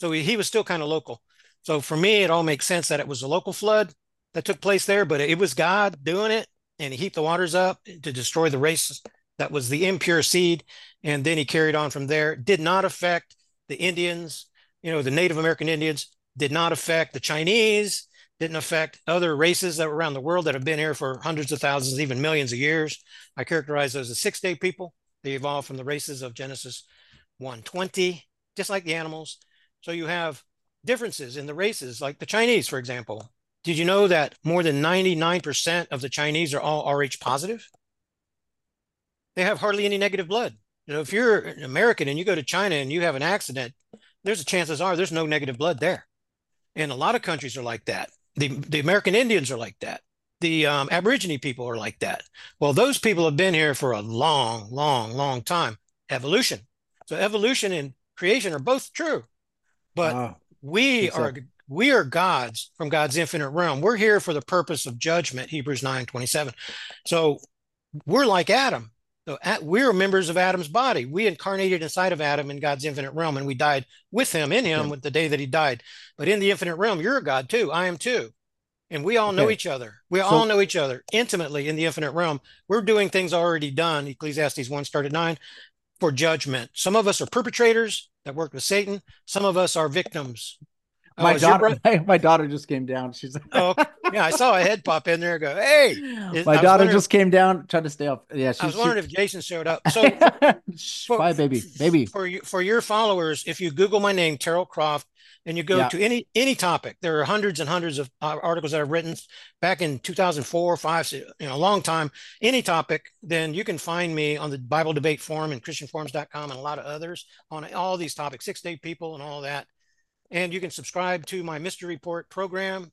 so he, he was still kind of local so for me it all makes sense that it was a local flood that took place there but it was god doing it and he heaped the waters up to destroy the race that was the impure seed. And then he carried on from there. Did not affect the Indians, you know, the Native American Indians, did not affect the Chinese, didn't affect other races that were around the world that have been here for hundreds of thousands, even millions of years. I characterize those as six day people. They evolved from the races of Genesis 120, just like the animals. So you have differences in the races, like the Chinese, for example. Did you know that more than 99% of the Chinese are all Rh positive? they have hardly any negative blood. You know, if you're an American and you go to China and you have an accident, there's a chances are there's no negative blood there. And a lot of countries are like that. The, the American Indians are like that. The um, Aborigine people are like that. Well, those people have been here for a long, long, long time. Evolution. So evolution and creation are both true, but we are we are gods from God's infinite realm. We're here for the purpose of judgment. Hebrews nine twenty seven. So we're like Adam. So at, we're members of Adam's body. We incarnated inside of Adam in God's infinite realm, and we died with him in him yeah. with the day that he died. But in the infinite realm, you're a God too. I am too. And we all okay. know each other. We so, all know each other intimately in the infinite realm. We're doing things already done. Ecclesiastes 1 started 9. For judgment. Some of us are perpetrators that work with Satan. Some of us are victims. Oh, my daughter, my, my, daughter just came down. She's like, oh, yeah, I saw a head pop in there. Go, hey, my daughter just came down, trying to stay up. Yeah, she's, I was wondering she, if Jason showed up. So, for, bye, baby, baby. For you, for your followers, if you Google my name, Terral Croft, and you go yeah. to any any topic, there are hundreds and hundreds of uh, articles that I've written back in 2004, five, you know, a long time. Any topic, then you can find me on the Bible Debate Forum and ChristianForums.com and a lot of others on all these topics, six day people and all that. And you can subscribe to my mystery report program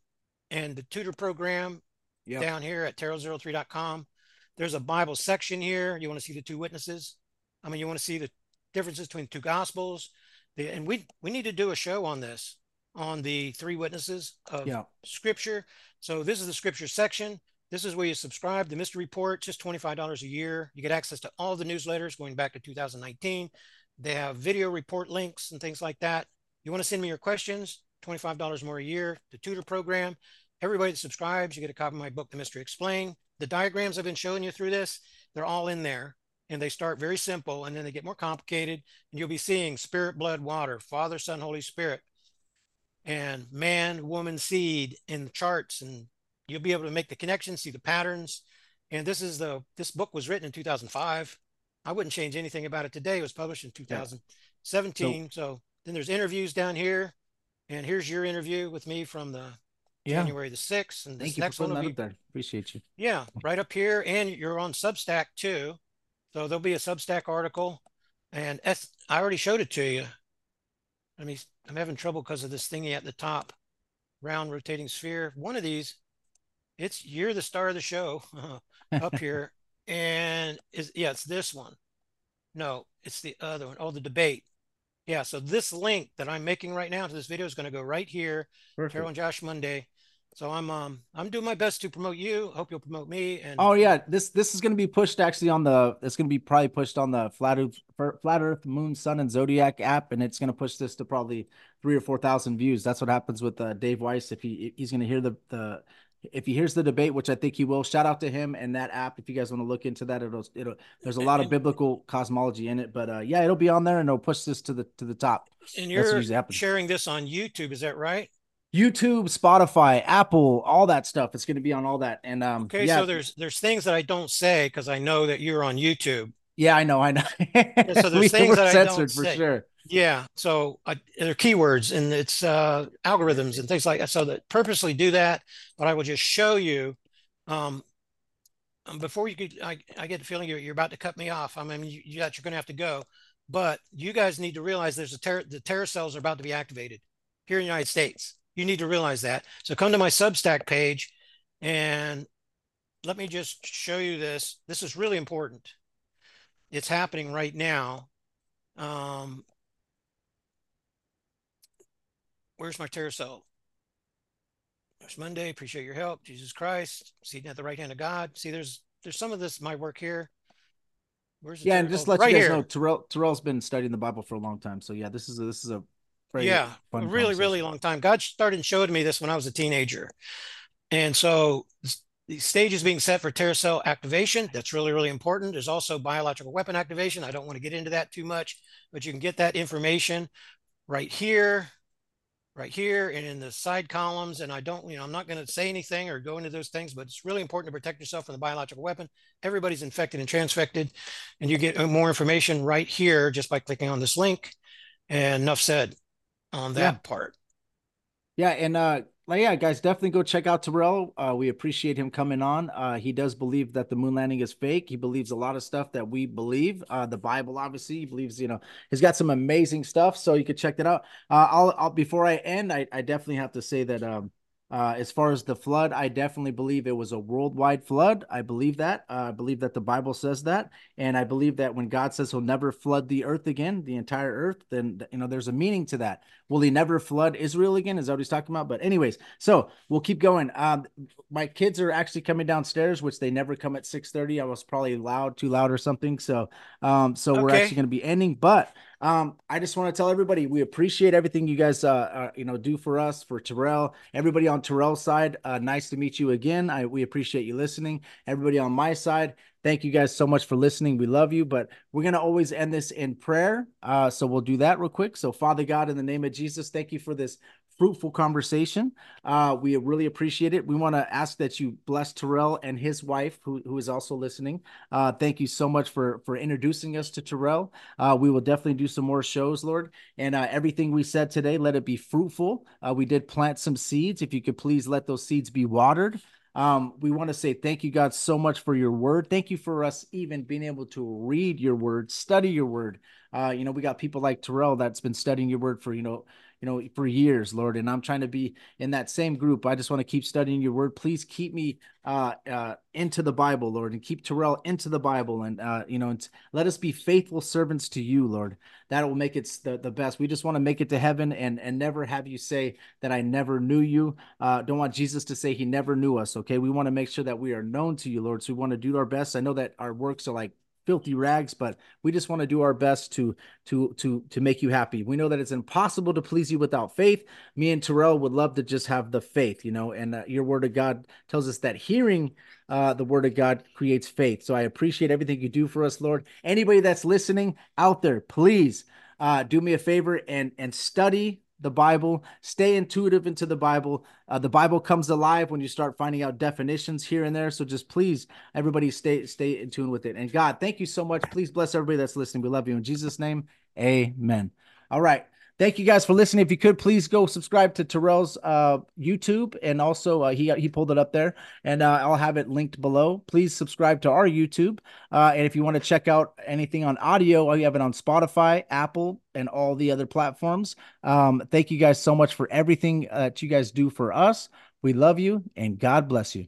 and the tutor program yep. down here at terral03.com. There's a Bible section here. You want to see the two witnesses? I mean, you want to see the differences between two gospels. The, and we we need to do a show on this, on the three witnesses of yeah. scripture. So this is the scripture section. This is where you subscribe. The mystery report, just $25 a year. You get access to all the newsletters going back to 2019. They have video report links and things like that. You want to send me your questions, $25 more a year, the tutor program. Everybody that subscribes, you get a copy of my book, The Mystery Explained. The diagrams I've been showing you through this, they're all in there. And they start very simple and then they get more complicated. And you'll be seeing spirit, blood, water, Father, Son, Holy Spirit, and man, woman, seed in the charts. And you'll be able to make the connections, see the patterns. And this is the this book was written in 2005. I wouldn't change anything about it today. It was published in 2017. So, so then there's interviews down here, and here's your interview with me from the yeah. January the sixth. And this Thank next one will be there. Appreciate you. Yeah, right up here, and you're on Substack too. So there'll be a Substack article, and S- I already showed it to you. I mean, I'm having trouble because of this thingy at the top, round rotating sphere. One of these, it's you're the star of the show up here, and is yeah, it's this one. No, it's the other one. Oh, the debate. Yeah, so this link that I'm making right now to this video is going to go right here. Perfect. Terrell and Josh Monday. So I'm um I'm doing my best to promote you. Hope you'll promote me. And oh yeah, this this is going to be pushed actually on the. It's going to be probably pushed on the flat Earth, flat Earth, Moon, Sun, and Zodiac app, and it's going to push this to probably three or four thousand views. That's what happens with uh, Dave Weiss if he he's going to hear the the if he hears the debate, which I think he will, shout out to him and that app. If you guys want to look into that, it'll it'll there's a lot of biblical cosmology in it. But uh, yeah, it'll be on there and it'll push this to the to the top. And you're sharing this on YouTube, is that right? YouTube, Spotify, Apple, all that stuff. It's going to be on all that. And um, okay, yeah. so there's there's things that I don't say because I know that you're on YouTube. Yeah, I know, I know. so there's things that I don't for say. sure. Yeah. So uh, they're keywords and it's uh, algorithms and things like that. So that purposely do that, but I will just show you. Um, um before you could, I, I get the feeling you're, you're about to cut me off. I mean, you, you you're going to have to go, but you guys need to realize there's a terror, the terror cells are about to be activated here in the United States. You need to realize that. So come to my Substack page and let me just show you this. This is really important. It's happening right now. Um, Where's my terror cell? There's Monday. Appreciate your help. Jesus Christ. Seated at the right hand of God. See, there's there's some of this my work here. Where's yeah, and just oh, let right you guys here. know, Terral Terral's been studying the Bible for a long time. So yeah, this is a, this is a yeah, really really long time. God started showing me this when I was a teenager, and so the stage is being set for terror cell activation. That's really, really important. There's also biological weapon activation. I don't want to get into that too much, but you can get that information right here right here and in the side columns. And I don't, you know, I'm not going to say anything or go into those things, but it's really important to protect yourself from the biological weapon. Everybody's infected and transfected, and you get uh, more information right here just by clicking on this link. And enough said on that yeah. part. Yeah, and uh, like, yeah, guys, definitely go check out Terral. Uh, we appreciate him coming on. Uh, he does believe that the moon landing is fake. He believes a lot of stuff that we believe. Uh, the Bible, obviously, he believes. You know, he's got some amazing stuff. So you could check that out. Uh, I'll, I'll before I end, I, I definitely have to say that um, uh, as far as the flood, I definitely believe it was a worldwide flood. I believe that. Uh, I believe that the Bible says that, and I believe that when God says He'll never flood the earth again, the entire earth, then you know there's a meaning to that. Will He never flood Israel again? Is that what He's talking about? But anyways, so we'll keep going. Um, my kids are actually coming downstairs, which they never come at six thirty. I was probably loud, too loud, or something. So, um, so okay. we're actually going to be ending, but um, I just want to tell everybody we appreciate everything you guys, uh, uh, you know, do for us, for Terral. Everybody on Terral's side, uh, nice to meet you again. I we appreciate you listening. Everybody on my side, Thank you guys so much for listening. We love you, but we're to always end this in prayer. Uh, so we'll do that real quick. So, Father God, in the name of Jesus, thank you for this fruitful conversation. Uh, we really appreciate it. We want to ask that you bless Terral and his wife, who, who is also listening. Uh, thank you so much for for introducing us to Terral. Uh, we will definitely do some more shows, Lord. And uh, everything we said today, let it be fruitful. Uh, we did plant some seeds. If you could please let those seeds be watered. Um, we want to say thank you, God, so much for your word. Thank you for us even being able to read your word, study your word. Uh, you know, we got people like Terral that's been studying your word for, you know, you know, for years, Lord. And I'm trying to be in that same group. I just want to keep studying your word. Please keep me uh, uh, into the Bible, Lord, and keep Terral into the Bible. And, uh, you know, and let us be faithful servants to you, Lord. That will make it the, the best. We just want to make it to heaven and, and never have you say that I never knew you. Uh, don't want Jesus to say he never knew us. Okay. We want to make sure that we are known to you, Lord. So we want to do our best. I know that our works are like filthy rags but we just want to do our best to to to to make you happy. We know that it's impossible to please you without faith. Me and terral would love to just have the faith you know and uh, your word of god tells us that hearing uh, the word of god creates faith. So i appreciate everything you do for us lord. Anybody that's listening out there please uh, do me a favor and and study the Bible, stay intuitive into the Bible. Uh, the Bible comes alive when you start finding out definitions here and there. So just please, everybody, stay stay in tune with it. And God, thank you so much. Please bless everybody that's listening. We love you in Jesus' name. Amen. All right. Thank you guys for listening. If you could please go subscribe to Terral's uh, YouTube and also uh, he he pulled it up there and uh, I'll have it linked below. Please subscribe to our YouTube uh, and if you want to check out anything on audio, we have it on Spotify, Apple, and all the other platforms. Um, thank you guys so much for everything that you guys do for us. We love you and God bless you.